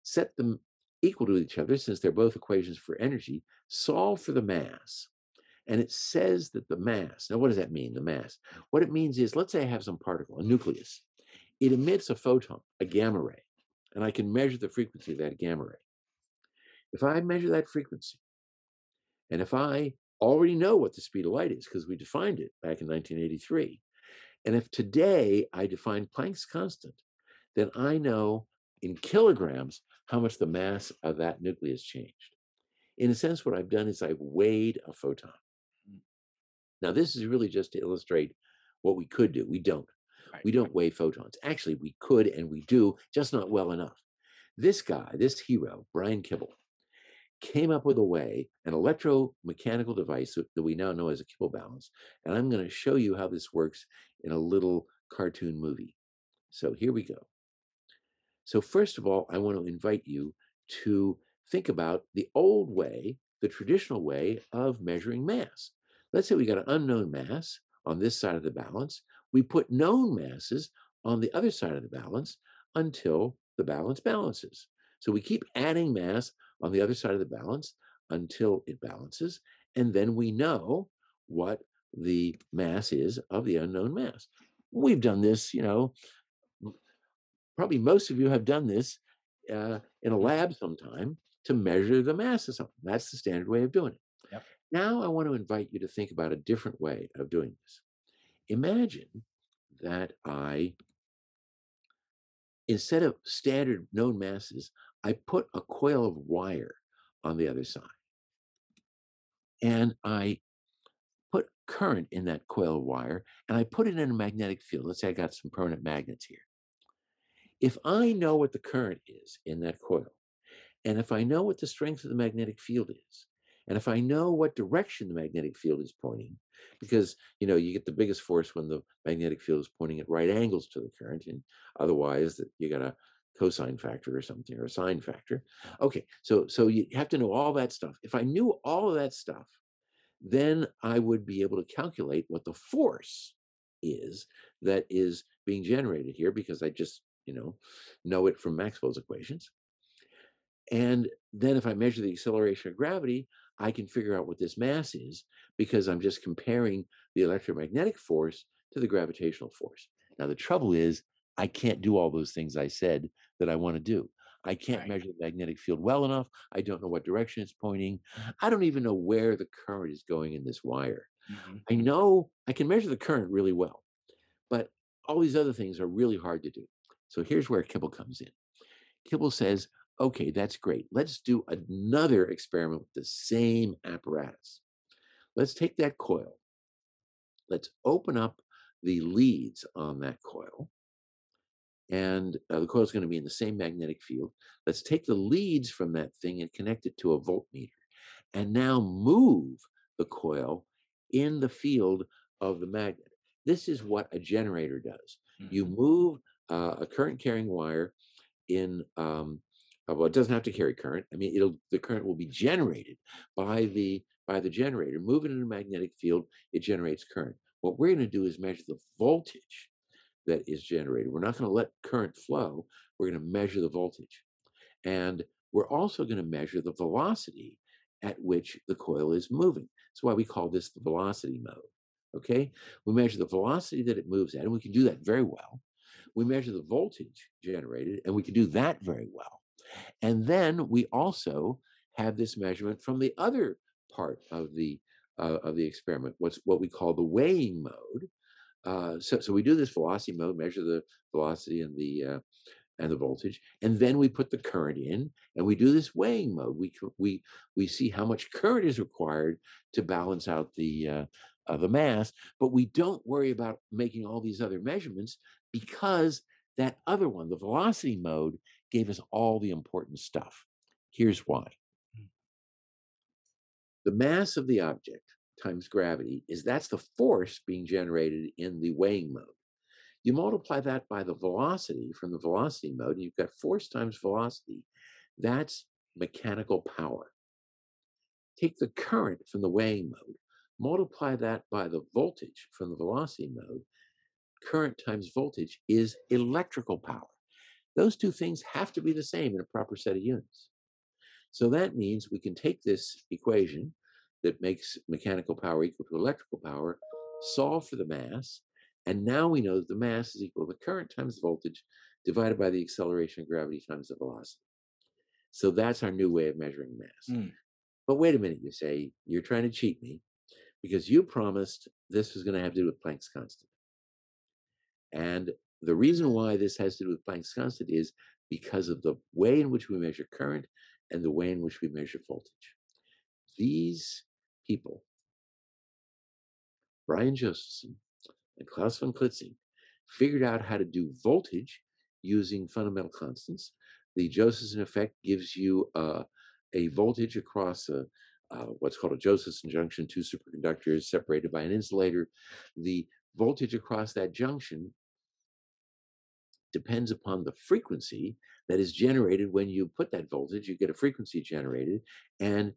set them equal to each other since they're both equations for energy, solve for the mass. And it says that the mass, now what does that mean, the mass? What it means is, let's say I have some particle, a nucleus. It emits a photon, a gamma ray, and I can measure the frequency of that gamma ray. If I measure that frequency, and if I already know what the speed of light is because we defined it back in 1983, and if today I define Planck's constant, then I know in kilograms how much the mass of that nucleus changed. In a sense, what I've done is I've weighed a photon. Hmm. Now, this is really just to illustrate what we could do. We don't. Right. We don't weigh photons. Actually, we could and we do, just not well enough. This guy, this hero, Brian Kibble, came up with a way, an electromechanical device that that we now know as a Kibble balance. And I'm going to show you how this works in a little cartoon movie. So here we go. So, first of all, I want to invite you to think about the old way, the traditional way of measuring mass. Let's say we got an unknown mass on this side of the balance. We put known masses on the other side of the balance until the balance balances. So we keep adding mass on the other side of the balance until it balances. And then we know what the mass is of the unknown mass. We've done this, you know, probably most of you have done this uh, in a lab sometime to measure the mass of something. That's the standard way of doing it. Yep. Now I want to invite you to think about a different way of doing this. Imagine that I, instead of standard known masses, I put a coil of wire on the other side. And I put current in that coil of wire and I put it in a magnetic field. Let's say I got some permanent magnets here. If I know what the current is in that coil, and if I know what the strength of the magnetic field is, and if I know what direction the magnetic field is pointing, because you know you get the biggest force when the magnetic field is pointing at right angles to the current, and otherwise that you got a cosine factor or something or a sine factor. Okay, so so you have to know all that stuff. If I knew all of that stuff, then I would be able to calculate what the force is that is being generated here because I just you know know it from Maxwell's equations. And then if I measure the acceleration of gravity, I can figure out what this mass is because I'm just comparing the electromagnetic force to the gravitational force. Now, the trouble is, I can't do all those things I said that I want to do. I can't Right. measure the magnetic field well enough. I don't know what direction it's pointing. I don't even know where the current is going in this wire. Mhm. I know I can measure the current really well, but all these other things are really hard to do. So here's where Kibble comes in. Kibble says, okay, that's great. Let's do another experiment with the same apparatus. Let's take that coil. Let's open up the leads on that coil. And uh, the coil is going to be in the same magnetic field. Let's take the leads from that thing and connect it to a voltmeter. And now move the coil in the field of the magnet. This is what a generator does. You Mhm. move uh, a current carrying wire in, um, Uh, well, it doesn't have to carry current. I mean, it'll the current will be generated by the by the generator. Moving in a magnetic field, it generates current. What we're going to do is measure the voltage that is generated. We're not going to let current flow. We're going to measure the voltage. And we're also going to measure the velocity at which the coil is moving. That's why we call this the velocity mode. Okay? We measure the velocity that it moves at, and we can do that very well. We measure the voltage generated, and we can do that very well. And then we also have this measurement from the other part of the uh, of the experiment, what's what we call the weighing mode. Uh, so, so we do this velocity mode, measure the velocity and the uh, and the voltage, and then we put the current in, and we do this weighing mode. We we we see how much current is required to balance out the uh, uh, the mass, but we don't worry about making all these other measurements because that other one, the velocity mode, gave us all the important stuff. Here's why. Mm. The mass of the object times gravity is that's the force being generated in the weighing mode. You multiply that by the velocity from the velocity mode, and you've got force times velocity. That's mechanical power. Take the current from the weighing mode, multiply that by the voltage from the velocity mode. Current times voltage is electrical power. Those two things have to be the same in a proper set of units. So that means we can take this equation that makes mechanical power equal to electrical power, solve for the mass, and now we know that the mass is equal to the current times the voltage divided by the acceleration of gravity times the velocity. So that's our new way of measuring mass. Mm. But wait a minute, you say, you're trying to cheat me because you promised this was going to have to do with Planck's constant. And the reason why this has to do with Planck's constant is because of the way in which we measure current and the way in which we measure voltage. These people, Brian Josephson and Klaus von Klitzing, figured out how to do voltage using fundamental constants. The Josephson effect gives you uh, a voltage across a, uh, what's called a Josephson junction, two superconductors separated by an insulator. The voltage across that junction depends upon the frequency that is generated when you put that voltage. You get a frequency generated, and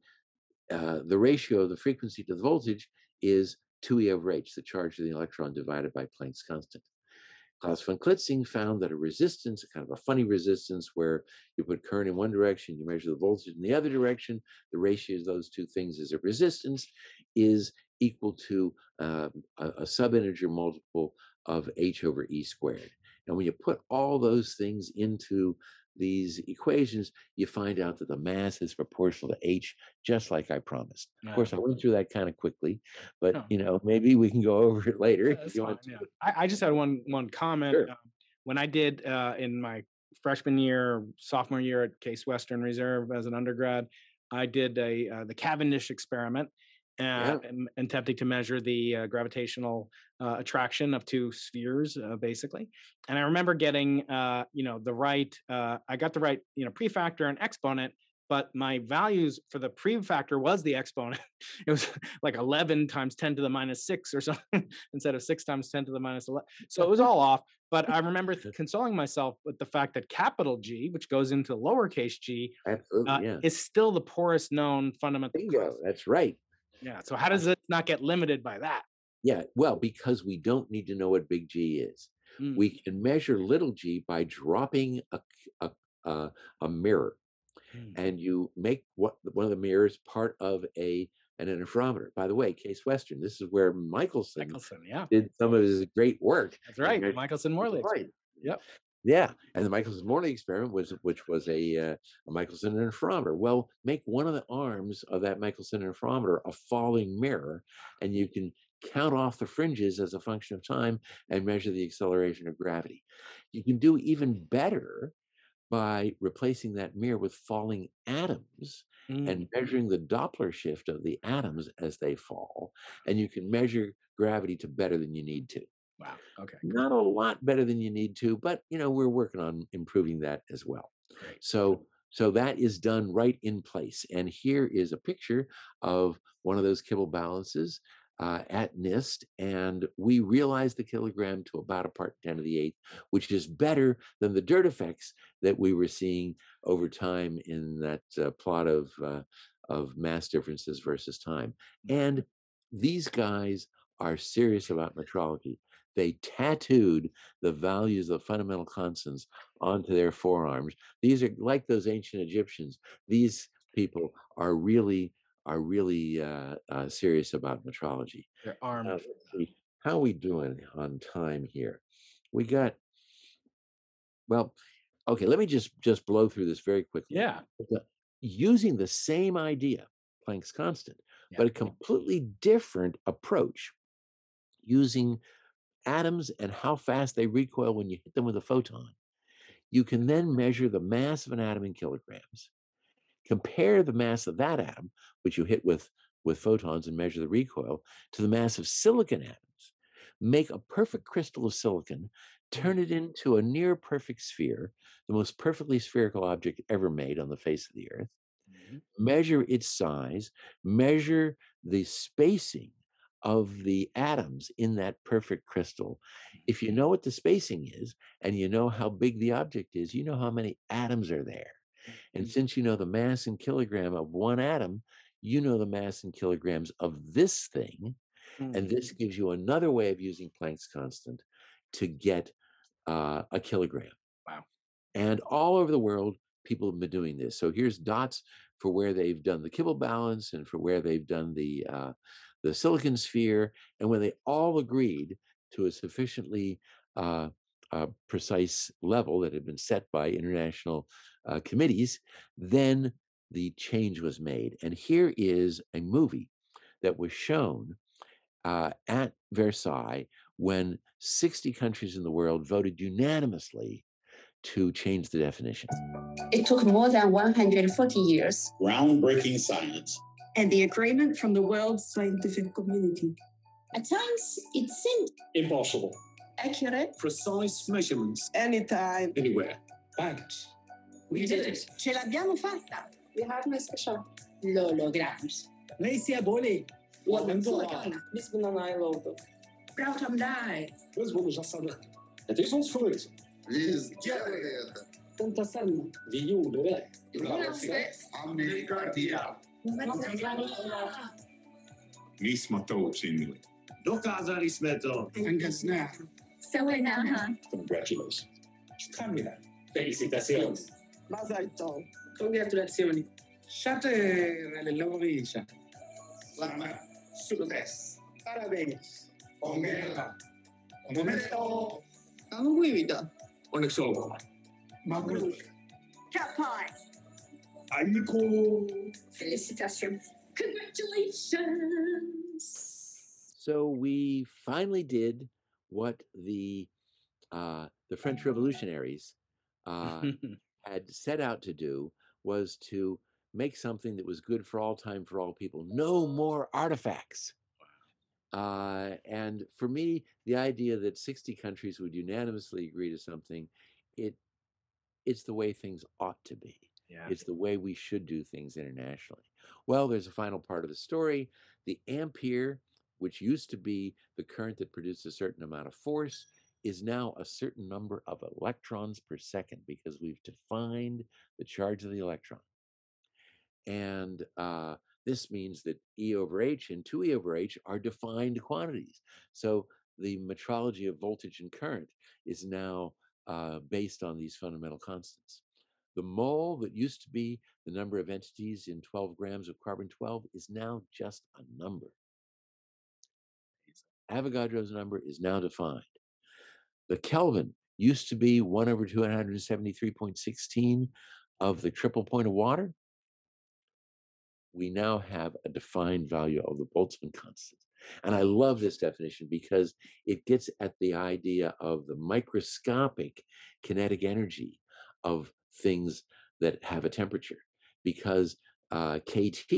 uh, the ratio of the frequency to the voltage is 2e over h, the charge of the electron divided by Planck's constant. Klaus von Klitzing found that a resistance, a kind of a funny resistance, where you put current in one direction, you measure the voltage in the other direction, the ratio of those two things is a resistance, is equal to uh, a, a subinteger multiple of h over e squared. And when you put all those things into these equations, you find out that the mass is proportional to h, just like I promised. Of course, I went through that kind of quickly, but No. you know, maybe we can go <laughs> over it later Yeah, if you fine, want to. yeah. I, I just had one one comment. Sure. Um, when I did uh, in my freshman year, sophomore year at Case Western Reserve as an undergrad, I did a uh, the Cavendish experiment, uh, Yeah. and, attempting to measure the uh, gravitational uh, attraction of two spheres, uh, basically. And I remember getting, uh, you know, the right. Uh, I got the right, you know, prefactor and exponent. But my values for the prefactor was the exponent. <laughs> It was like 11 times 10 to the minus 6 or something <laughs> instead of 6 times 10 to the minus 11. So it was all off. But I remember <laughs> consoling myself with the fact that capital G, which goes into lowercase g, Absolutely, uh, yeah. is still the poorest known fundamental. Bingo, that's right. Yeah. So how does it not get limited by that? Yeah, well, because we don't need to know what big G is. Mm, We can measure little g by dropping a a a mirror. mm, and you make what one of the mirrors part of a an interferometer. By the way, Case Western, this is where Michelson, Michelson, yeah. did some of his great work. That's right. measured- Michelson Morley. Right. Yep. Yeah, and the Michelson Morley experiment was, which was a, uh, a Michelson interferometer. Well, make one of the arms of that Michelson interferometer a falling mirror, and you can count off the fringes as a function of time and measure the acceleration of gravity. You can do even better by replacing that mirror with falling atoms Mm. and measuring the Doppler shift of the atoms as they fall, and you can measure gravity to better than you need to. Wow. Okay. Not a lot better than you need to, but you know we're working on improving that as well. So so that is done right in place. And here is a picture of one of those kibble balances uh, at NIST, and we realized the kilogram to about a part 10 to the eighth, which is better than the dirt effects that we were seeing over time in that uh, plot of uh, of mass differences versus time. And these guys are serious about metrology. They tattooed the values of fundamental constants onto their forearms. These are like those ancient Egyptians. These people are really are really uh, uh, serious about metrology. They're armed. How are we doing on time here? We got well. Okay, let me just just blow through this very quickly. yeah. Using the same idea, Planck's constant, Yeah. but a completely different approach, using atoms and how fast they recoil when you hit them with a photon. You can then measure the mass of an atom in kilograms, compare the mass of that atom, which you hit with, with photons and measure the recoil, to the mass of silicon atoms, make a perfect crystal of silicon, turn it into a near perfect sphere, the most perfectly spherical object ever made on the face of the earth Mhm. measure its size, measure the spacing of the atoms in that perfect crystal. If you know what the spacing is and you know how big the object is, you know how many atoms are there. And since you know the mass in kilogram of one atom, you know the mass in kilograms of this thing. And this gives you another way of using Planck's constant to get uh, a kilogram. Wow. And all over the world, people have been doing this. So here's dots for where they've done the Kibble balance and for where they've done the uh, the silicon sphere, and when they all agreed to a sufficiently uh, uh, precise level that had been set by international uh, committees, then the change was made. And here is a movie that was shown uh, at Versailles when 60 countries in the world voted unanimously to change the definition. It took more than 140 years. groundbreaking science. and the agreement from the world scientific community. At times, it seemed Impossible. accurate. Precise measurements Anytime. anywhere. Fact. We did it. Ce l'abbiamo fatta. We have special. Lo logramos. Lei si aboli. Biz buna nail olduk. Proud of life. Biz bunu жасадық. Det är sånt förut. Biz gjorde det. Tentasarna. Vi gjorde det. Amerikardia. Mi smo to učinili. Dokazali sme to. Angasna. Sawa na. Congratulations. Kamila. Felicitaciones. Mazal tov. Congratulazioni. Shate nell'Eurovision. Lama. Succes. Parabéns. Ongela. Momento. Anguida. Onneksi olkoon. Mabruk. Kapai. Aiko. Félicitations. Congratulations. So we finally did what the uh, the French revolutionaries uh, <laughs> had set out to do was to make something that was good for all time for all people. No more artifacts. Uh, and for me, the idea that 60 countries would unanimously agree to something, it it's the way things ought to be. yeah. It's the way we should do things internationally. Well, there's a final part of the story. The ampere, which used to be the current that produced a certain amount of force, is now a certain number of electrons per second because we've defined the charge of the electron. And uh, this means that E over H and 2E over H are defined quantities. So the metrology of voltage and current is now uh, based on these fundamental constants. The mole that used to be the number of entities in 12 grams of carbon 12 is now just a number. Avogadro's number is now defined. The Kelvin used to be 1 over 273.16 of the triple point of water. We now have a defined value of the Boltzmann constant. And I love this definition because it gets at the idea of the microscopic kinetic energy of things that have a temperature. Because uh, KT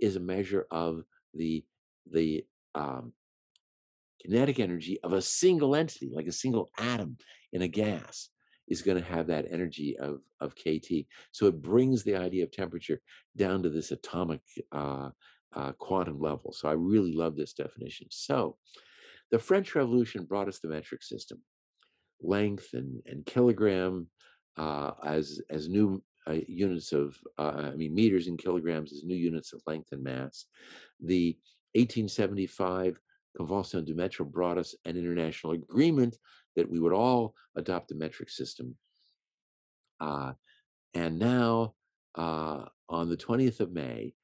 is a measure of the the um, kinetic energy of a single entity, like a single atom in a gas, is going to have that energy of, of KT. So it brings the idea of temperature down to this atomic uh, uh, quantum level. So I really love this definition. So the French Revolution brought us the metric system, length and, and kilogram uh, as, as new uh, units of, uh, I mean, meters and kilograms as new units of length and mass. The 1875 Convention du Metre brought us an international agreement that we would all adopt the metric system. Uh, and now, uh, on the 20th of May,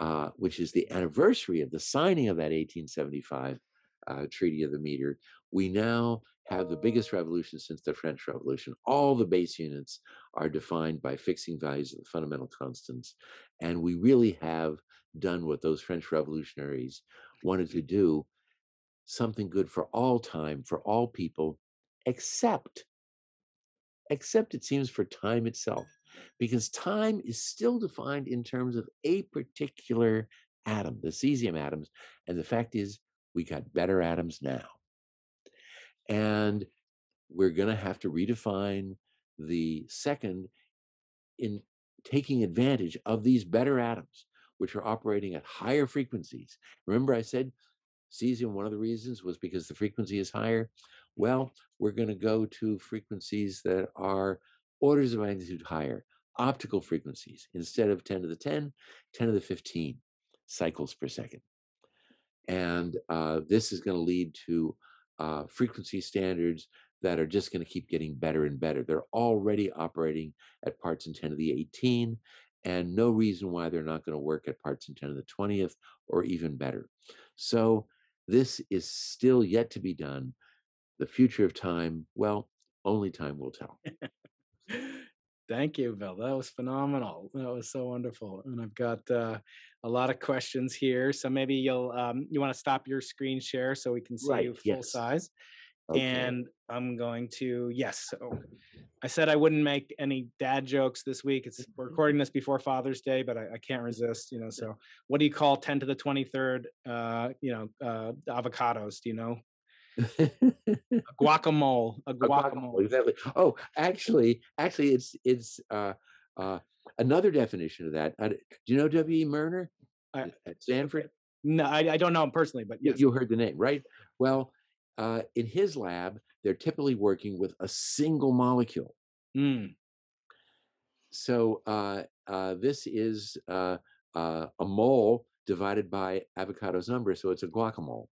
uh, which is the anniversary of the signing of that 1875 uh, Treaty of the Meter, we now have the biggest revolution since the French Revolution. All the base units are defined by fixing values of the fundamental constants. And we really have done what those French revolutionaries wanted to do something good for all time, for all people, except, except it seems for time itself, because time is still defined in terms of a particular atom, the cesium atoms. And the fact is, we got better atoms now. And we're going to have to redefine the second in taking advantage of these better atoms, which are operating at higher frequencies. Remember, I said cesium, one of the reasons was because the frequency is higher. Well, we're going to go to frequencies that are orders of magnitude higher, optical frequencies. Instead of 10 to the 10, 10 to the 15 cycles per second. And uh, this is going to lead to uh, frequency standards that are just going to keep getting better and better. They're already operating at parts in 10 to the 18, and no reason why they're not going to work at parts in 10 to the 20th or even better. So this is still yet to be done. The future of time, well, only time will tell. <laughs> Thank you, Bill. That was phenomenal. That was so wonderful. And I've got uh, a lot of questions here. So maybe you'll um, you want to stop your screen share so we can see right, you full yes. size. Okay. And I'm going to yes. So I said I wouldn't make any dad jokes this week. It's we're recording this before Father's Day, but I, I can't resist. You know. So what do you call 10 to the 23rd? Uh, you know, uh, avocados. Do you know? a <laughs> guacamole. A guacamole. Exactly. Oh, actually, actually, it's it's uh, uh, another definition of that. Uh, do you know W. E. Moerner I- at Stanford? No, I, I don't know him personally, but You- You heard the name, right? Well, uh, in his lab, they're typically working with a single molecule. Mm. So uh, uh, this is uh, uh, a mole divided by avocado's number, so it's a guacamole.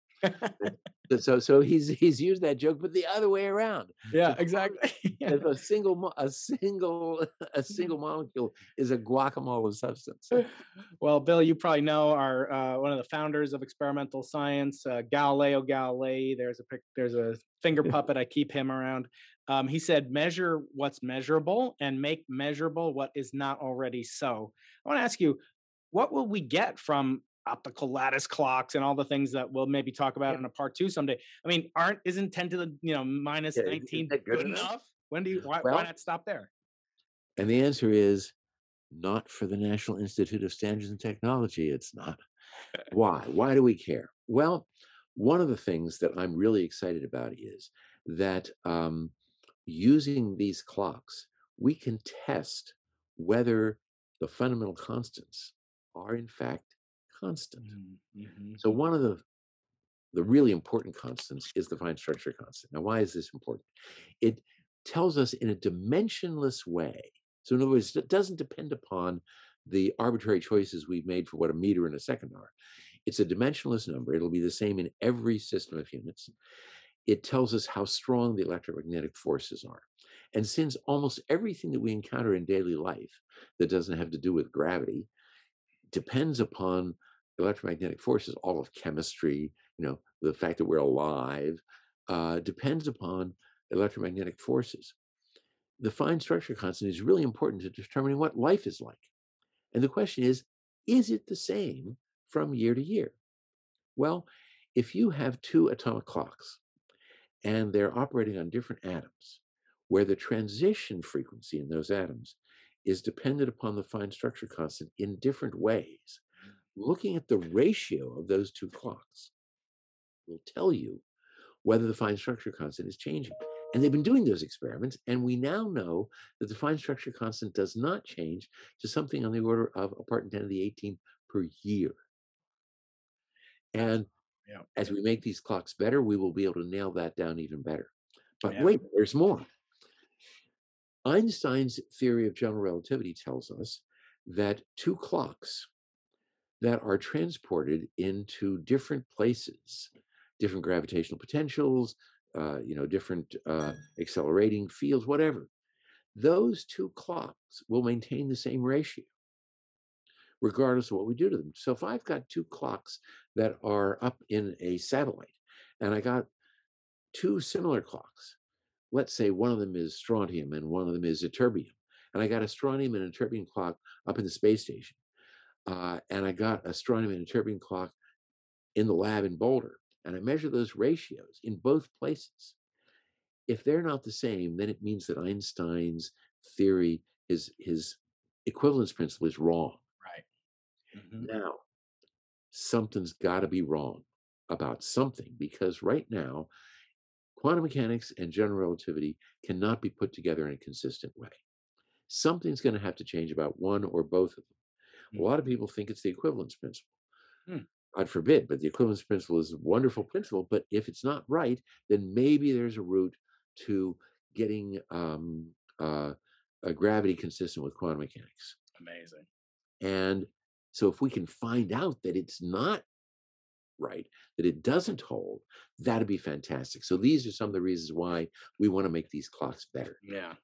So so he's he's used that joke, but the other way around. yeah, exactly. <laughs> If a single a single <laughs> a single molecule is a guacamole substance. <laughs> well, Bill, you probably know are uh, one of the founders of experimental science, uh, Galileo Galilei. There's a there's a finger puppet. I keep him around. Um, he said, "Measure what's measurable and make measurable what is not already so." I want to ask you, what will we get from optical lattice clocks and all the things that we'll maybe talk about in a part two someday? I mean, aren't isn't ten to the you know minus Yeah, nineteen good good enough? enough? When do you why, Well- why not stop there? And the answer is not for the National Institute of Standards and Technology. It's not. Why? Why do we care? Well, one of the things that I'm really excited about is that um, using these clocks, we can test whether the fundamental constants are in fact constant. Mm-hmm. So one of the the really important constants is the fine structure constant. Now, why is this important? It tells us in a dimensionless way. So in other words, it doesn't depend upon the arbitrary choices we've made for what a meter and a second are. It's a dimensionless number. It'll be the same in every system of units. It tells us how strong the electromagnetic forces are. And since almost everything that we encounter in daily life that doesn't have to do with gravity depends upon electromagnetic forces, all of chemistry, you know, the fact that we're alive, uh, depends upon electromagnetic forces. The fine structure constant is really important to determining what life is like. And the question is, is it the same from year to year? Well, if you have two atomic clocks and they're operating on different atoms, where the transition frequency in those atoms is dependent upon the fine structure constant in different ways, mm. looking at the ratio of those two clocks will tell you whether the fine structure constant is changing. And they've been doing those experiments, and we now know that the fine structure constant does not change to something on the order of a part in 10 to the 18 per year. And Yeah. as we make these clocks better, we will be able to nail that down even better. But Yeah. wait, there's more. Einstein's theory of general relativity tells us that two clocks that are transported into different places, different gravitational potentials, uh, you know, different uh, accelerating fields, whatever, those two clocks will maintain the same ratio regardless of what we do to them. So if I've got two clocks that are up in a satellite and I got two similar clocks, let's say one of them is strontium and one of them is ytterbium, and I got a strontium and a ytterbium clock up in the space station, uh, and I got a strontium and a ytterbium clock in the lab in Boulder, and I measure those ratios in both places. If they're not the same, then it means that Einstein's theory, his his equivalence principle, is wrong. Right. Mhm. Now, something's got to be wrong about something because right now, quantum mechanics and general relativity cannot be put together in a consistent way. Something's going to have to change about one or both of them. A lot of people think it's the equivalence principle. Hmm. God forbid, but the equivalence principle is a wonderful principle. But if it's not right, then maybe there's a route to getting um, uh, a gravity consistent with quantum mechanics. Amazing. And so if we can find out that it's not right, that it doesn't hold, that'd be fantastic. So these are some of the reasons why we want to make these clocks better. Yeah.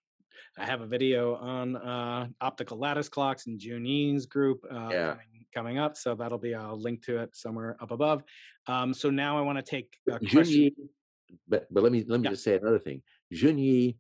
I have a video on uh, optical lattice clocks in Jun group uh, Yeah. coming, coming up. So that'll be, I'll link to it somewhere up above. Um, so now I want to take a Jun question. Ye, but but let me let me Yeah. just say another thing. Jun Ye,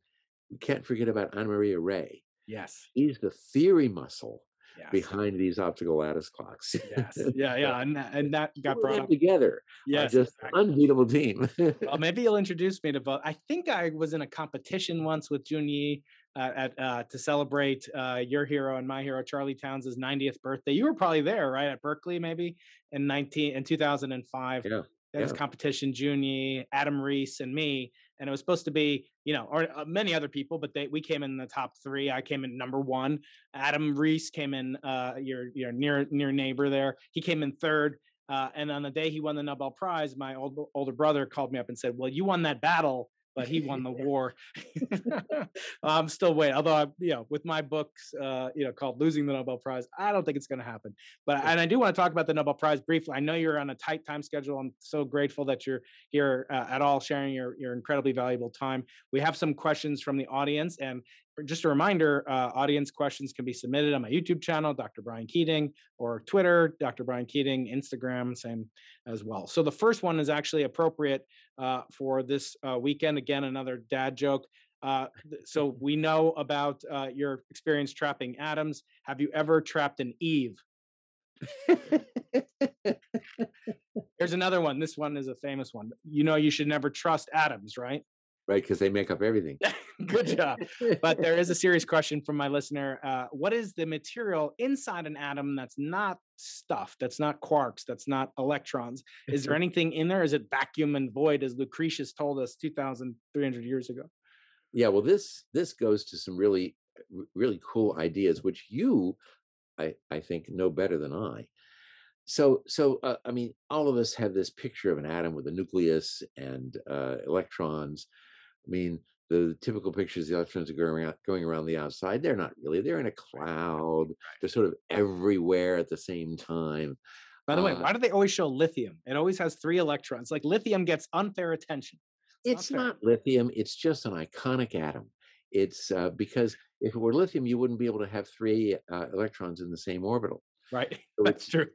we can't forget about Ana Maria Rey. Yes. he's the theory muscle Yes. behind these optical lattice clocks. Yes. <laughs> Yeah. Yeah. And that, and that got brought up. together. Yes. just exactly. unbeatable team. well, <laughs> maybe you'll introduce me to both. I think I was in a competition once with Jun Ye uh, at uh, to celebrate uh, your hero and my hero Charlie Townes' 90th birthday. You were probably there, right, at Berkeley, maybe in 19 in 2005. Yeah, There was competition, Jun Ye, Adam Riess, and me, and it was supposed to be, you know, or uh, many other people, but they we came in the top three. I came in number one. Adam Riess came in, uh, your your near near neighbor there. He came in third. Uh, and on the day he won the Nobel Prize, my old, older brother called me up and said, "Well, you won that battle, but he won the <laughs> war." <laughs> I'm still waiting. Although, I, you know, with my books, uh, you know, called "Losing the Nobel Prize," I don't think it's going to happen. But and I do want to talk about the Nobel Prize briefly. I know you're on a tight time schedule. I'm so grateful that you're here uh, at all, sharing your your incredibly valuable time. We have some questions from the audience, and just a reminder, uh, audience questions can be submitted on my YouTube channel, Dr. Brian Keating, or Twitter, Dr. Brian Keating, Instagram, same as well. So the first one is actually appropriate uh, for this uh, weekend. Again, another dad joke. Uh, so <laughs> we know about uh, your experience trapping atoms. Have you ever trapped an Eve? <laughs> Here's another one. This one is a famous one. You know, you should never trust atoms, right? Right, because they make up everything. <laughs> Good job. But there is a <laughs> serious question from my listener. Uh, what is the material inside an atom that's not stuff, that's not quarks, that's not electrons? Is there <laughs> anything in there? Is it vacuum and void, as Lucretius told us 2,300 years ago? Yeah, well, this this goes to some really really cool ideas, which you, I I think, know better than I. So so uh, I mean, all of us have this picture of an atom with a nucleus and uh, electrons. I mean, the typical pictures the electrons are going around going around the outside. They're not really. They're in a cloud. They're sort of everywhere at the same time. By the way, Uh, why do they always show lithium? It always has three electrons. Like lithium gets unfair attention. It's fair. not lithium. It's just an iconic atom. it's uh, because if it were lithium, you wouldn't be able to have three uh, electrons in the same orbital. Right. <laughs> So That's it's true.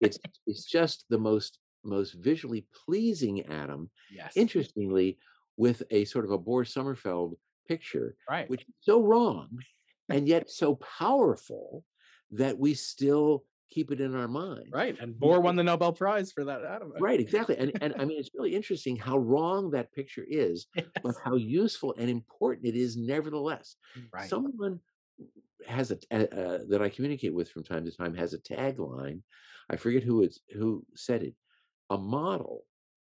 it's it's just the most most visually pleasing atom. Yes. Interestingly, with a sort of a Bohr Sommerfeld picture, Right. which is so wrong <laughs> and yet so powerful that we still keep it in our mind. Right. And Bohr won the Nobel Prize for that atom. Right, exactly. And and I mean it's really interesting how wrong that picture is, <laughs> but how useful and important it is nevertheless. Right. Someone has a, a uh, that I communicate with from time to time has a tagline. I forget who it's who said it. A model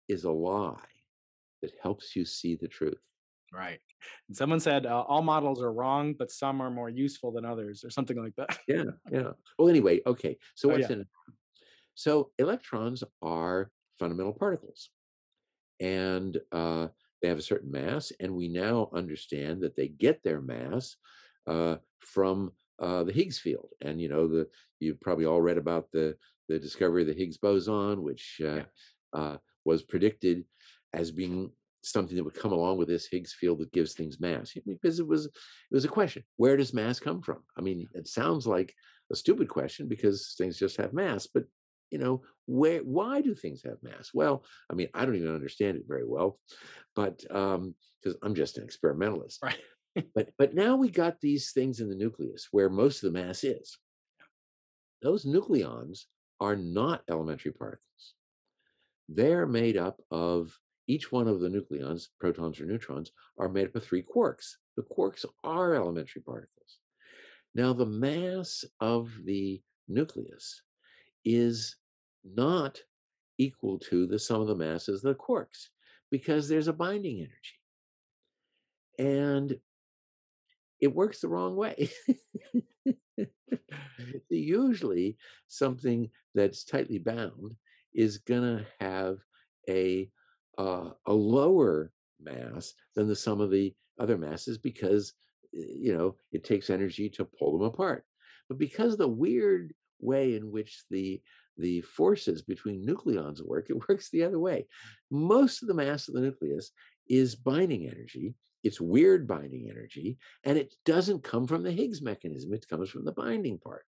is a lie that helps you see the truth. Right. And someone said uh, all models are wrong, but some are more useful than others, or something like that. Yeah, <laughs> yeah. Well, anyway, okay. So Oh, what's yeah. in? So electrons are fundamental particles, and uh, they have a certain mass, and we now understand that they get their mass uh, from uh, the Higgs field. And you know, the you've probably all read about the the discovery of the Higgs boson, which uh, uh, was predicted as being something that would come along with this Higgs field that gives things mass. Because it was it was a question: where does mass come from? I mean, it sounds like a stupid question because things just have mass, but you know, where why do things have mass? Well, I mean, I don't even understand it very well, but um, because I'm just an experimentalist. Right. <laughs> but but now we got these things in the nucleus where most of the mass is. Those nucleons are not elementary particles. They're made up of each one of the nucleons, protons or neutrons, are made up of three quarks. The quarks are elementary particles. Now, the mass of the nucleus is not equal to the sum of the masses of the quarks because there's a binding energy. And it works the wrong way. <laughs> Usually, something that's tightly bound is going to have a uh, a lower mass than the sum of the other masses because you know it takes energy to pull them apart. But because the weird way in which the the forces between nucleons work, it <laughs> works the other way. Most of the mass of the nucleus is binding energy. It's weird binding energy, and it doesn't come from the Higgs mechanism. It comes from the binding part.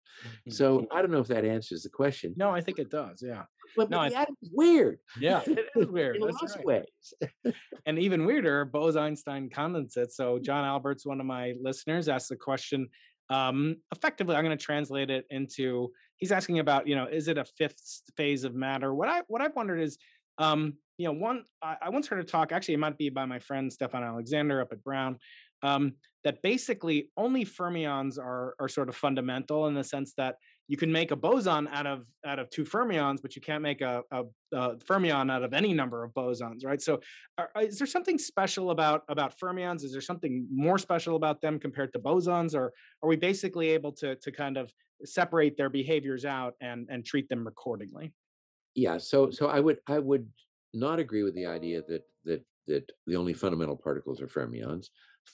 So I don't know if that answers the question. No, I think it does. Yeah. But, No, but the atom is weird. Yeah, it <laughs> is weird. in lots right. ways. and even weirder, Bose-Einstein condensate. So John Albert's one of my listeners asked the question. Um, effectively, I'm going to translate it into. He's asking about, you know, is it a fifth phase of matter? What I what I've wondered is, um, you know, one I, I once heard a talk. Actually, it might be by my friend Stephon Alexander up at Brown. Um, that basically only fermions are are sort of fundamental in the sense that you can make a boson out of out of two fermions, but you can't make a, a, a fermion out of any number of bosons, right? So, are, is there something special about about fermions? Is there something more special about them compared to bosons, or are we basically able to to kind of separate their behaviors out and and treat them accordingly? Yeah. So so I would I would not agree with the idea that that that the only fundamental particles are fermions.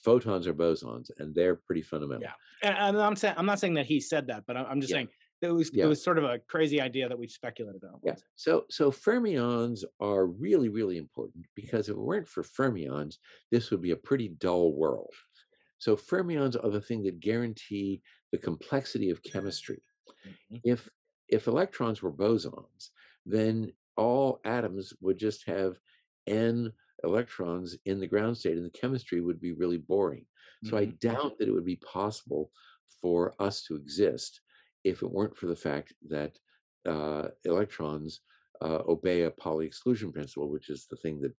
Photons are bosons, and they're pretty fundamental. Yeah. And, I'm saying I'm not saying that he said that, but I'm, I'm just Yeah. saying it was Yeah. it was sort of a crazy idea that we speculated on. Yeah. So so fermions are really really important because if it weren't for fermions, this would be a pretty dull world. So fermions are the thing that guarantee the complexity of chemistry. Mhm. If if electrons were bosons, then all atoms would just have n electrons in the ground state, and the chemistry would be really boring. So I Mhm. doubt that it would be possible for us to exist if it weren't for the fact that uh, electrons uh, obey a Pauli exclusion principle, which is the thing that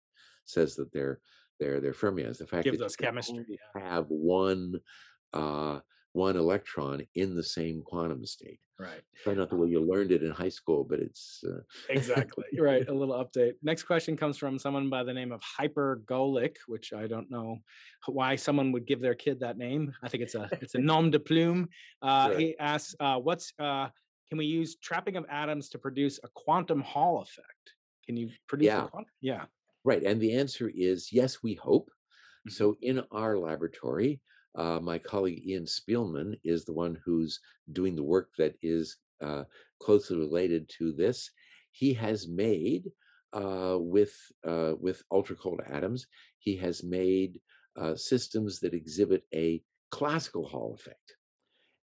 says that they're they're they're fermions. The fact Gives that us chemistry, have one uh, one electron in the same quantum state. Right. Probably not the way you learned it in high school, but it's uh, Exactly. Right. A little update. Next question comes from someone by the name of Hyper Hypergolic, which I don't know why someone would give their kid that name. I think it's a it's a <laughs> nom de plume. Uh, Right. He asks, uh, "What's uh, can we use trapping of atoms to produce a quantum Hall effect? Can you produce Yeah. a quantum? Yeah. Right. And the answer is yes, we hope. Mhm. So in our laboratory, uh, my colleague Ian Spielman is the one who's doing the work that is uh, closely related to this. He has made uh, with uh, with ultra cold atoms. He has made uh, systems that exhibit a classical Hall effect.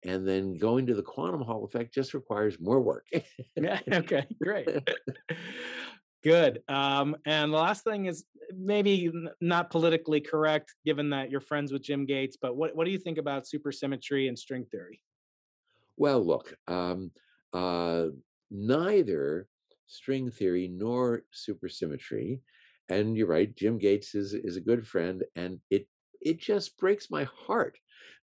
And then going to the quantum Hall effect just requires more work. <laughs> yeah, okay, great. <laughs> Good. Um, and the last thing is maybe not politically correct, given that you're friends with Jim Gates, but what, what do you think about supersymmetry and string theory? Well, look, um, uh, neither string theory nor supersymmetry, and you're right, Jim Gates is is a good friend, and it it just breaks my heart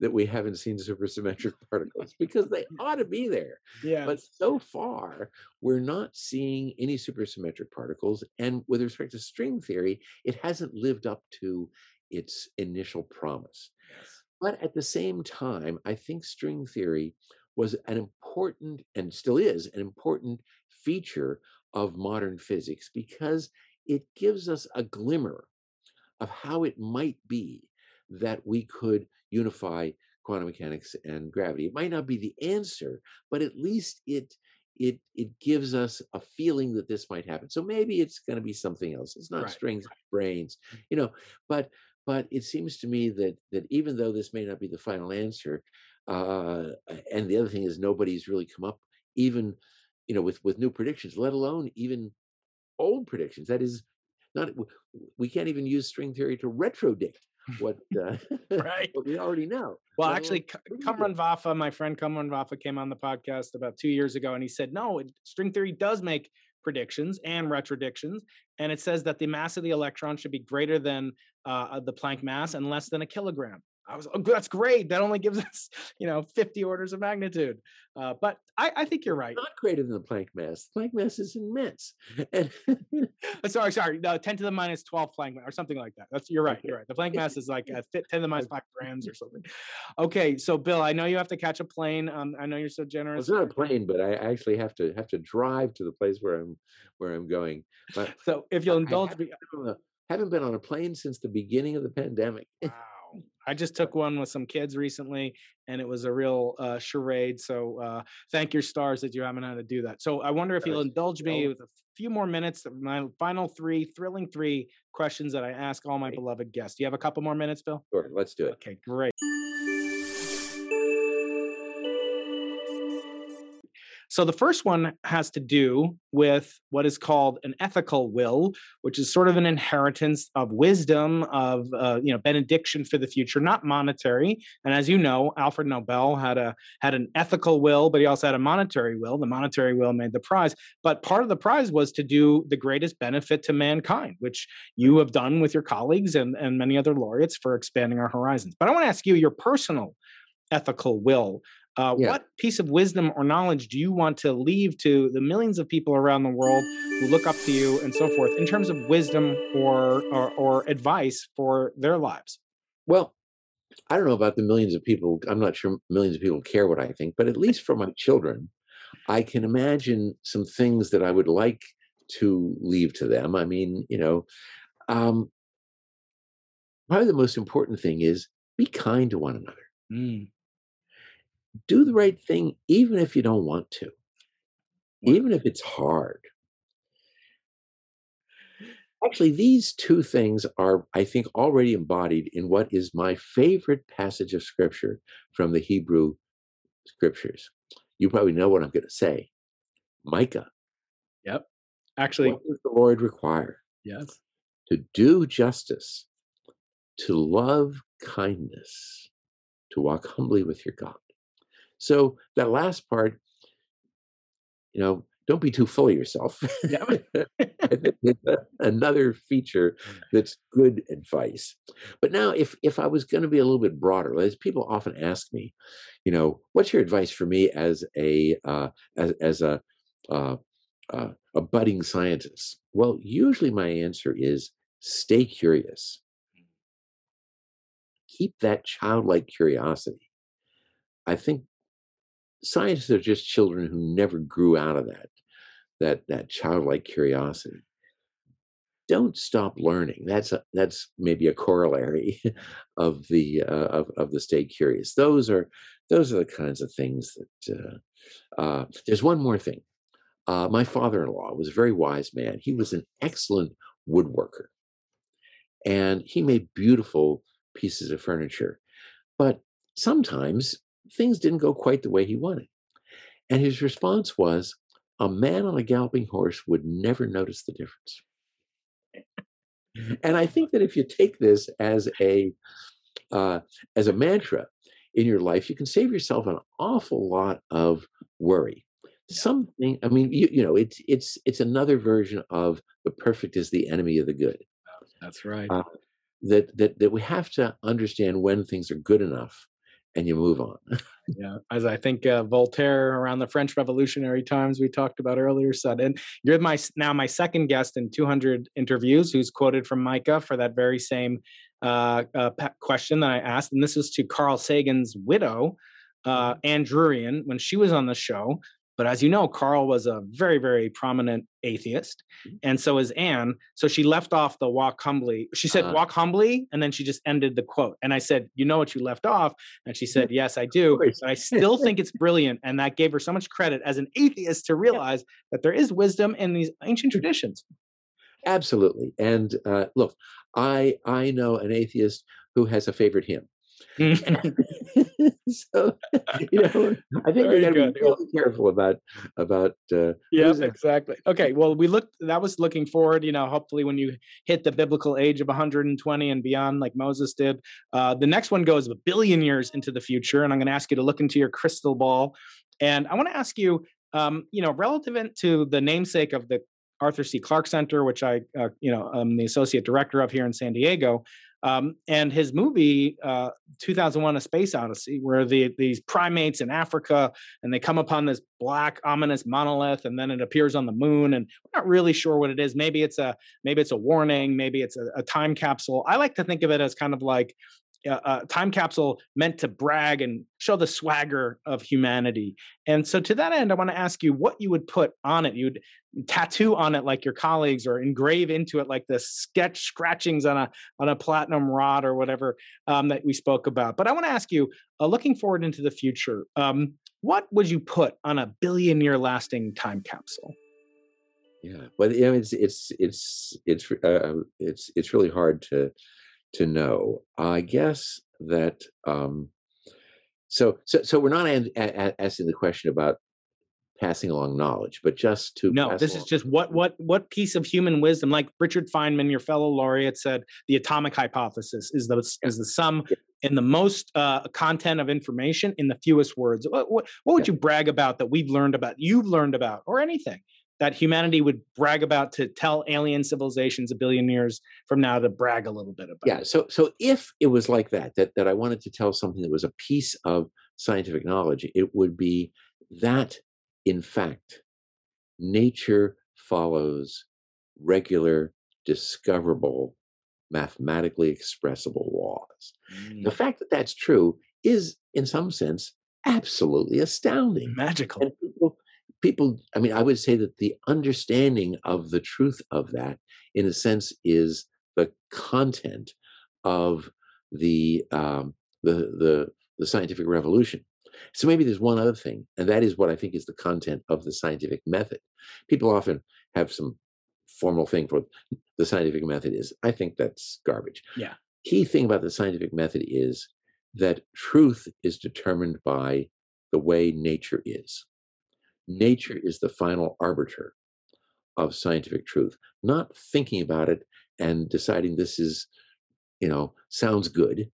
that we haven't seen supersymmetric <laughs> particles because they ought to be there. Yeah. But so far, we're not seeing any supersymmetric particles. And with respect to string theory, it hasn't lived up to its initial promise. Yes. But at the same time, I think string theory was an important and still is an important feature of modern physics because it gives us a glimmer of how it might be that we could unify quantum mechanics and gravity. It might not be the answer, but at least it it it gives us a feeling that this might happen. So maybe it's going to be something else. It's not right. strings, branes, you know. But but it seems to me that that even though this may not be the final answer, uh, and the other thing is nobody's really come up even you know with with new predictions, let alone even old predictions. That is not we can't even use string theory to retrodict what uh, <laughs> right <laughs> what we already know. Well, actually, Cumrun Vafa, my friend Cumrun Vafa, came on the podcast about two years ago, and he said, "No, string theory does make predictions and retrodictions, and it says that the mass of the electron should be greater than uh, the Planck mass and less than a kilogram." I was, oh, that's great. That only gives <laughs> us, you know, 50 orders of magnitude. Uh, but I, I, think you're right. Not greater than the Planck mass. The Planck mass is immense. <laughs> And sorry, sorry. No, 10 to the minus 12 Planck or something like that. That's you're right. You're right. The Planck mass <laughs> is like 10 to the minus five grams or something. Okay, so Bill, I know you have to catch a plane. Um, I know you're so generous. Well, it's not a plane, but I actually have to have to drive to the place where I'm where I'm going. But so if you'll indulge me, haven't been on a plane since the beginning of the pandemic. Wow. I just took one with some kids recently, and it was a real uh, charade. So uh, thank your stars that you haven't had to do that. So I wonder if you'll indulge me with a few more minutes of my final three thrilling three questions that I ask all my beloved guests. Do you have a couple more minutes, Bill? Sure, let's do it. Okay, great. So the first one has to do with what is called an ethical will, which is sort of an inheritance of wisdom, of uh, you know benediction for the future, not monetary. And as you know, Alfred Nobel had a had an ethical will, but he also had a monetary will. The monetary will made the prize, but part of the prize was to do the greatest benefit to mankind, which you have done with your colleagues and and many other laureates for expanding our horizons. But I want to ask you your personal ethical will uh, yeah. What piece of wisdom or knowledge do you want to leave to the millions of people around the world who look up to you and so forth in terms of wisdom or, or, or advice for their lives? Well, I don't know about the millions of people. I'm not sure millions of people care what I think, but at least for my children, I can imagine some things that I would like to leave to them. I mean, you know, um, probably the most important thing is be kind to one another. Mm do the right thing even if you don't want to, even if it's hard. Actually, these two things are, I think, already embodied in what is my favorite passage of scripture from the Hebrew scriptures. You probably know what I'm going to say Micah. Yep. Actually, what does the Lord require? Yes. To do justice, to love kindness, to walk humbly with your God. So that last part, you know, don't be too full of yourself. <laughs> <laughs> Another feature that's good advice. But now, if if I was going to be a little bit broader, as people often ask me, you know, what's your advice for me as a uh, as as a uh, uh, a budding scientist? Well, usually my answer is stay curious. Keep that childlike curiosity. I think scientists are just children who never grew out of that that that childlike curiosity. Don't stop learning. That's a, that's maybe a corollary <laughs> of the uh, of, of the stay curious. Those are those are the kinds of things that uh, uh, there's one more thing. Uh, my father-in-law was a very wise man. He was an excellent woodworker. And he made beautiful pieces of furniture. But sometimes things didn't go quite the way he wanted. And his response was a man on a galloping horse would never notice the difference. And I <laughs> think that if you take this as a uh, as a mantra in your life, you can save yourself an awful lot of worry. Something, I mean, you, you know, it's it's it's another version of the perfect is the enemy of the good. That's right. Uh, that that that we have to understand when things are good enough and you move on. <laughs> yeah, as I think uh, Voltaire around the French Revolutionary times we talked about earlier said, and you're my now my second guest in 200 interviews who's quoted from Micah for that very same uh, uh, question that I asked, and this is to Carl Sagan's widow, uh, Ann when she was on the show. But as you know, Carl was a very, very prominent atheist, mm-hmm. and so is Ann. So she left off the walk humbly. She said, uh, "Walk humbly," and then she just ended the quote. And I said, "You know what you left off?" And she said, "Yes, I do." But I still think it's brilliant, and that gave her so much credit as an atheist to realize that there is wisdom in these ancient traditions. Absolutely. And uh, look, I I know an atheist who has a favorite hymn. <laughs> <laughs> so you know, I think we got to be really careful about about. Uh, yeah, exactly. Okay, well, we looked. That was looking forward. You know, hopefully, when you hit the biblical age of 120 and beyond, like Moses did, uh, the next one goes a billion years into the future. And I'm going to ask you to look into your crystal ball, and I want to ask you, um, you know, relative to the namesake of the Arthur C. Clarke Center, which I, uh, you know, I'm the associate director of here in San Diego. Um, and his movie, uh, 2001: A Space Odyssey, where the these primates in Africa and they come upon this black ominous monolith, and then it appears on the moon, and we're not really sure what it is. Maybe it's a maybe it's a warning, maybe it's a, a time capsule. I like to think of it as kind of like a time capsule meant to brag and show the swagger of humanity. And so, to that end, I want to ask you what you would put on it. You'd tattoo on it like your colleagues, or engrave into it like the sketch scratchings on a on a platinum rod or whatever um, that we spoke about. But I want to ask you, uh, looking forward into the future, um, what would you put on a billion year lasting time capsule? Yeah, well, you know, it's it's it's it's uh, it's it's really hard to to know. I guess that um, so so so we're not an, a, asking the question about passing along knowledge, but just to no. This along. is just what what what piece of human wisdom, like Richard Feynman, your fellow laureate, said, the atomic hypothesis is the is the sum in the most uh, content of information in the fewest words. What, what, what would yeah. you brag about that we've learned about, you've learned about, or anything? That humanity would brag about to tell alien civilizations a billion years from now to brag a little bit about. Yeah. So so if it was like that, that that I wanted to tell something that was a piece of scientific knowledge, it would be that in fact, nature follows regular, discoverable, mathematically expressible laws. Mm. The fact that that's true is, in some sense, absolutely astounding. Magical. And people, people i mean i would say that the understanding of the truth of that in a sense is the content of the um, the the the scientific revolution. So maybe there's one other thing and that is what i think is the content of the scientific method. People often have some formal thing for the scientific method is i think that's garbage. Yeah. Key thing about the scientific method is that truth is determined by the way nature is nature is the final arbiter of scientific truth, not thinking about it and deciding this is, you know, sounds good,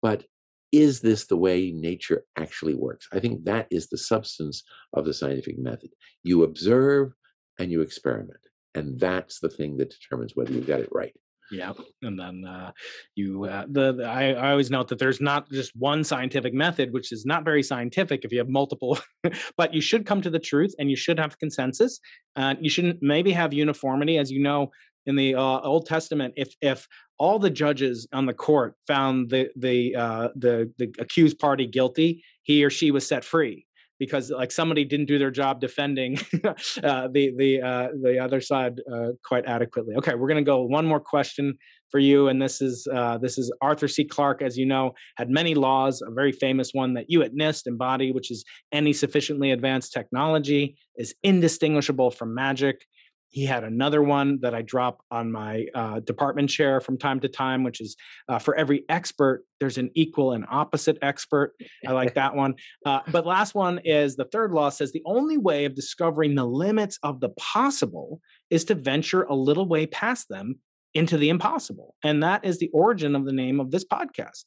but is this the way nature actually works? I think that is the substance of the scientific method. You observe and you experiment, and that's the thing that determines whether you got it right. Yeah, and then uh, you uh, the, the I, I, always note that there's not just one scientific method, which is not very scientific if you have multiple, <laughs> but you should come to the truth and you should have consensus. Uh, you shouldn't maybe have uniformity, as you know in the uh, Old Testament. If if all the judges on the court found the the uh, the the accused party guilty, he or she was set free because like somebody didn't do their job defending <laughs> uh, the the uh, the other side uh, quite adequately. Okay, we're going to go one more question for you, and this is uh, this is Arthur C. Clarke, as you know, had many laws. A very famous one that you at NIST embody, which is any sufficiently advanced technology is indistinguishable from magic. He had another one that I drop on my uh, department chair from time to time, which is uh, for every expert, there's an equal and opposite expert. I like that one. Uh, but last one is the third law says the only way of discovering the limits of the possible is to venture a little way past them into the impossible. And that is the origin of the name of this podcast.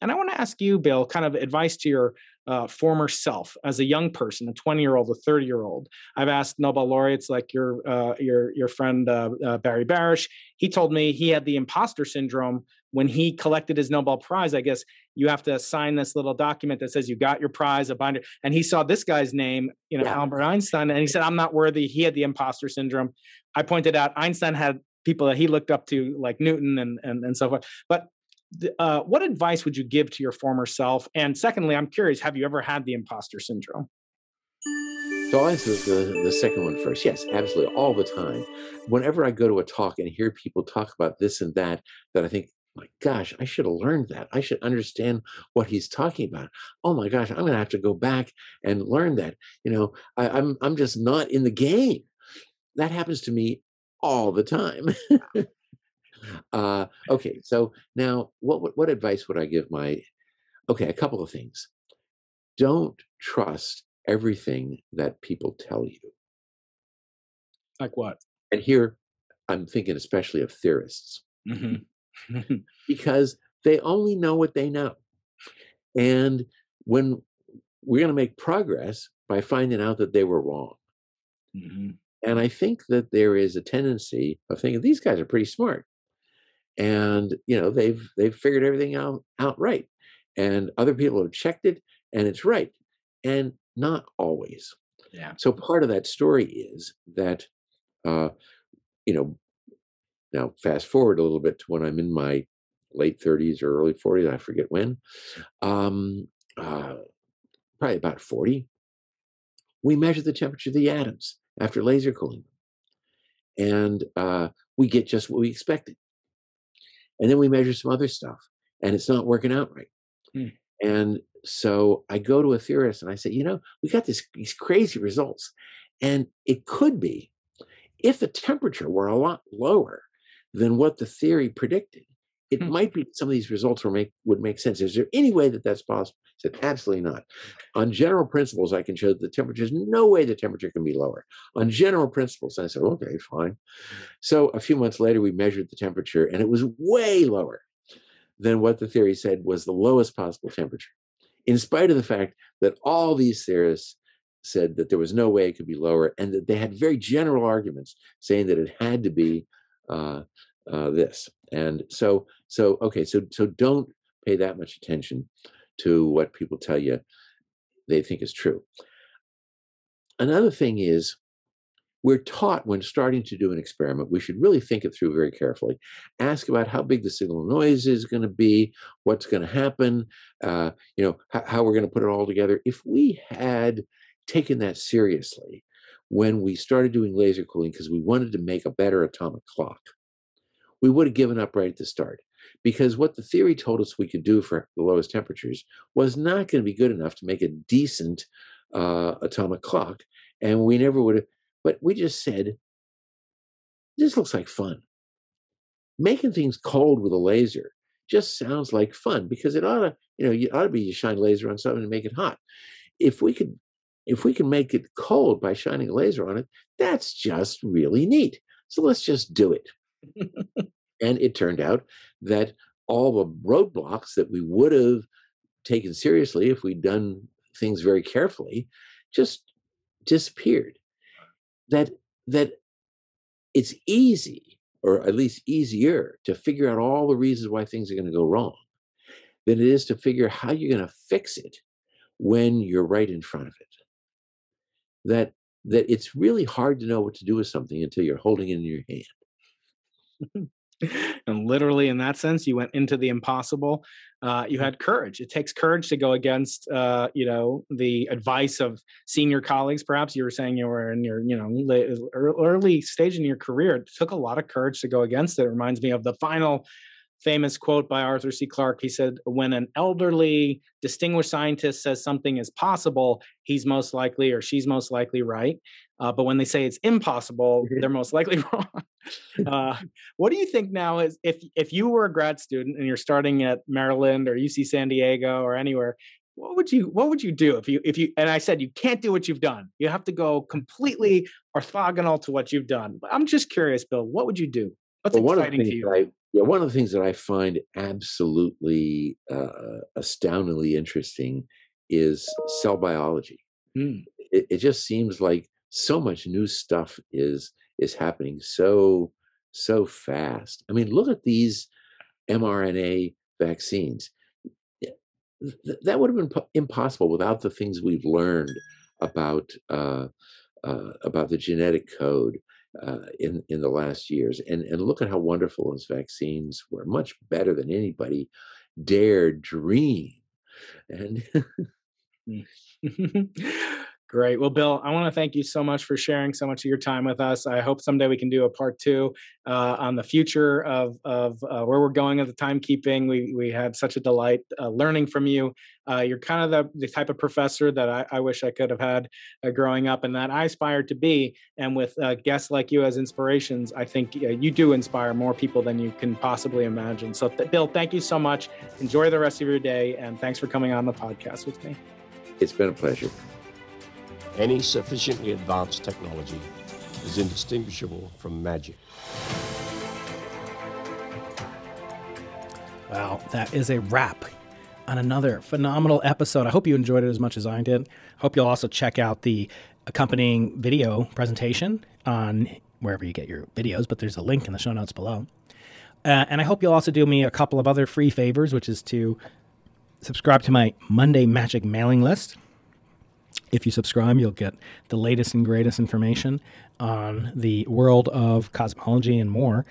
And I want to ask you, Bill, kind of advice to your uh, former self as a young person, a 20 year old, a 30 year old. I've asked Nobel laureates like your uh, your your friend uh, uh, Barry Barish. He told me he had the imposter syndrome when he collected his Nobel Prize. I guess you have to sign this little document that says you got your prize, a binder. And he saw this guy's name, you know, yeah. Albert Einstein, and he said, "I'm not worthy." He had the imposter syndrome. I pointed out Einstein had people that he looked up to, like Newton and and, and so forth. But uh, what advice would you give to your former self? And secondly, I'm curious, have you ever had the imposter syndrome? So I'll answer the, the second one first. Yes, absolutely, all the time. Whenever I go to a talk and hear people talk about this and that, that I think, my gosh, I should have learned that. I should understand what he's talking about. Oh my gosh, I'm going to have to go back and learn that. You know, I, I'm I'm just not in the game. That happens to me all the time. <laughs> Uh, okay, so now what, what what advice would I give my? Okay, a couple of things. Don't trust everything that people tell you. Like what? And here, I'm thinking especially of theorists, mm-hmm. <laughs> because they only know what they know, and when we're going to make progress by finding out that they were wrong. Mm-hmm. And I think that there is a tendency of thinking these guys are pretty smart and you know they've they've figured everything out out right and other people have checked it and it's right and not always. Yeah. So part of that story is that uh you know now fast forward a little bit to when i'm in my late 30s or early 40s i forget when um uh probably about 40 we measure the temperature of the atoms after laser cooling and uh we get just what we expected and then we measure some other stuff and it's not working out right. Mm. And so I go to a theorist and I say, you know, we got this, these crazy results. And it could be if the temperature were a lot lower than what the theory predicted, it hmm. might be some of these results would make would make sense. Is there any way that that's possible? I said absolutely not. On general principles, I can show that the temperature is no way the temperature can be lower. On general principles, I said okay, fine. So a few months later, we measured the temperature, and it was way lower than what the theory said was the lowest possible temperature. In spite of the fact that all these theorists said that there was no way it could be lower, and that they had very general arguments saying that it had to be uh, uh, this. And so, so okay, so so don't pay that much attention to what people tell you they think is true. Another thing is, we're taught when starting to do an experiment, we should really think it through very carefully. Ask about how big the signal noise is going to be, what's going to happen, uh, you know, how, how we're going to put it all together. If we had taken that seriously when we started doing laser cooling because we wanted to make a better atomic clock, we would have given up right at the start because what the theory told us we could do for the lowest temperatures was not going to be good enough to make a decent uh, atomic clock. And we never would have, but we just said, this looks like fun. Making things cold with a laser just sounds like fun because it ought to, you know, you ought to be you shine laser on something to make it hot. If we could, if we can make it cold by shining a laser on it, that's just really neat. So let's just do it. <laughs> and it turned out that all the roadblocks that we would have taken seriously if we'd done things very carefully just disappeared. That that it's easy, or at least easier, to figure out all the reasons why things are going to go wrong than it is to figure how you're going to fix it when you're right in front of it. That that it's really hard to know what to do with something until you're holding it in your hand. <laughs> Hmm. <laughs> and literally in that sense you went into the impossible. Uh, you mm. had courage. It takes courage to go against uh, you know the advice of senior colleagues. Perhaps you were saying you were in your you know early stage in your career. It took a lot of courage to go against it, it reminds me of the final famous quote by arthur c. Clarke. He said when an elderly distinguished scientist says something is possible he's most likely or she's most likely right Uh, but when they say it's impossible, they're most likely <laughs> wrong. Uh, what do you think now is if if you were a grad student and you're starting at Maryland or UC San Diego or anywhere, what would you what would you do if you if you and I said you can't do what you've done. You have to go completely orthogonal to what you've done. I'm just curious, Bill, what would you do? What's well, exciting to you? I, yeah, one of the things that I find absolutely uh, astoundingly interesting is cell biology. Mm. It, it just seems like so much new stuff is is happening so so fast. I mean, look at these mRNA vaccines. That would have been impossible without the things we've learned about uh, uh, about the genetic code uh, in in the last years. And and look at how wonderful those vaccines were, much better than anybody dared dream. And <laughs> <laughs> <laughs> Great. Well, Bill, I want to thank you so much for sharing so much of your time with us. I hope someday we can do a part two uh, on the future of, of uh, where we're going at the timekeeping. We, we had such a delight uh, learning from you. Uh, you're kind of the, the type of professor that I, I wish I could have had uh, growing up and that I aspired to be. And with uh, guests like you as inspirations, I think you do inspire more people than you can possibly imagine. So, th- Bill, thank you so much. Enjoy the rest of your day. And thanks for coming on the podcast with me. It's been a pleasure. Any sufficiently advanced technology is indistinguishable from magic. Wow, that is a wrap on another phenomenal episode. I hope you enjoyed it as much as I did. I Hope you'll also check out the accompanying video presentation on wherever you get your videos, but there's a link in the show notes below. Uh, and I hope you'll also do me a couple of other free favors, which is to subscribe to my Monday Magic mailing list. If you subscribe, you'll get the latest and greatest information on the world of cosmology and more.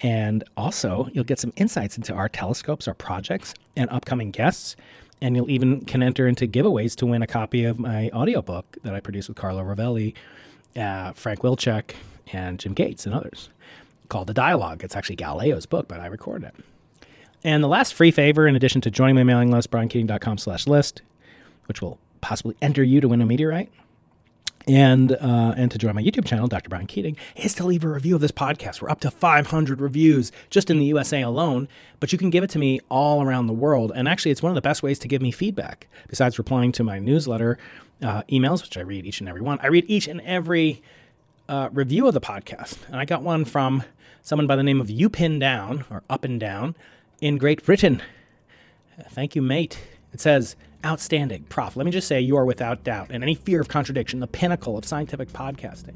And also, you'll get some insights into our telescopes, our projects, and upcoming guests. And you'll even can enter into giveaways to win a copy of my audiobook that I produced with Carlo Rovelli, uh, Frank Wilczek, and Jim Gates, and others, called The Dialogue. It's actually Galileo's book, but I recorded it. And the last free favor, in addition to joining my mailing list, briankeating.com slash list, which will possibly enter you to win a meteorite, and uh, and to join my YouTube channel, Dr. Brian Keating, is to leave a review of this podcast. We're up to 500 reviews just in the USA alone, but you can give it to me all around the world. And actually, it's one of the best ways to give me feedback. Besides replying to my newsletter uh, emails, which I read each and every one, I read each and every uh, review of the podcast. And I got one from someone by the name of You Pin Down or Up and Down in Great Britain. Thank you, mate. It says, outstanding. Prof, let me just say you are without doubt and any fear of contradiction the pinnacle of scientific podcasting.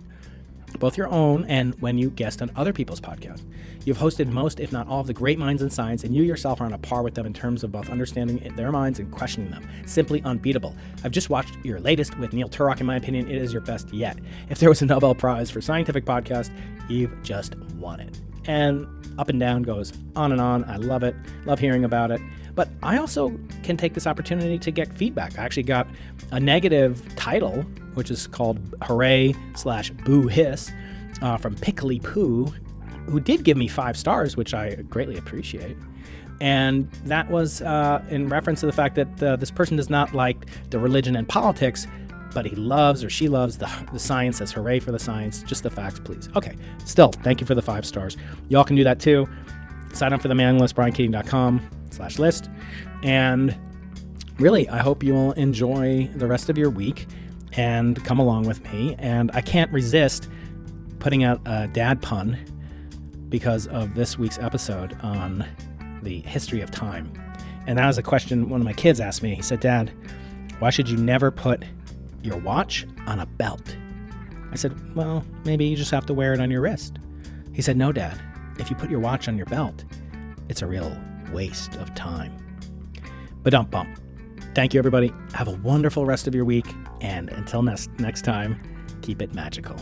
Both your own and when you guest on other people's podcasts. You've hosted most, if not all, of the great minds in science, and you yourself are on a par with them in terms of both understanding their minds and questioning them. Simply unbeatable. I've just watched your latest with Neil Turok. In my opinion, it is your best yet. If there was a Nobel Prize for scientific podcast, you've just won it. And up and down goes on and on. I love it. Love hearing about it. But I also can take this opportunity to get feedback. I actually got a negative title, which is called Hooray slash Boo Hiss uh, from Pickly Poo, who did give me five stars, which I greatly appreciate. And that was uh, in reference to the fact that uh, this person does not like the religion and politics, but he loves or she loves the, the science, says hooray for the science. Just the facts, please. Okay, still, thank you for the five stars. Y'all can do that too. Sign up for the mailing list, briankeating.com slash list. And really, I hope you will enjoy the rest of your week and come along with me. And I can't resist putting out a dad pun because of this week's episode on the history of time. And that was a question one of my kids asked me. He said, Dad, why should you never put your watch on a belt? I said, Well, maybe you just have to wear it on your wrist. He said, No, Dad. If you put your watch on your belt, it's a real waste of time. But don't bump. Thank you, everybody. Have a wonderful rest of your week. And until next, next time, keep it magical.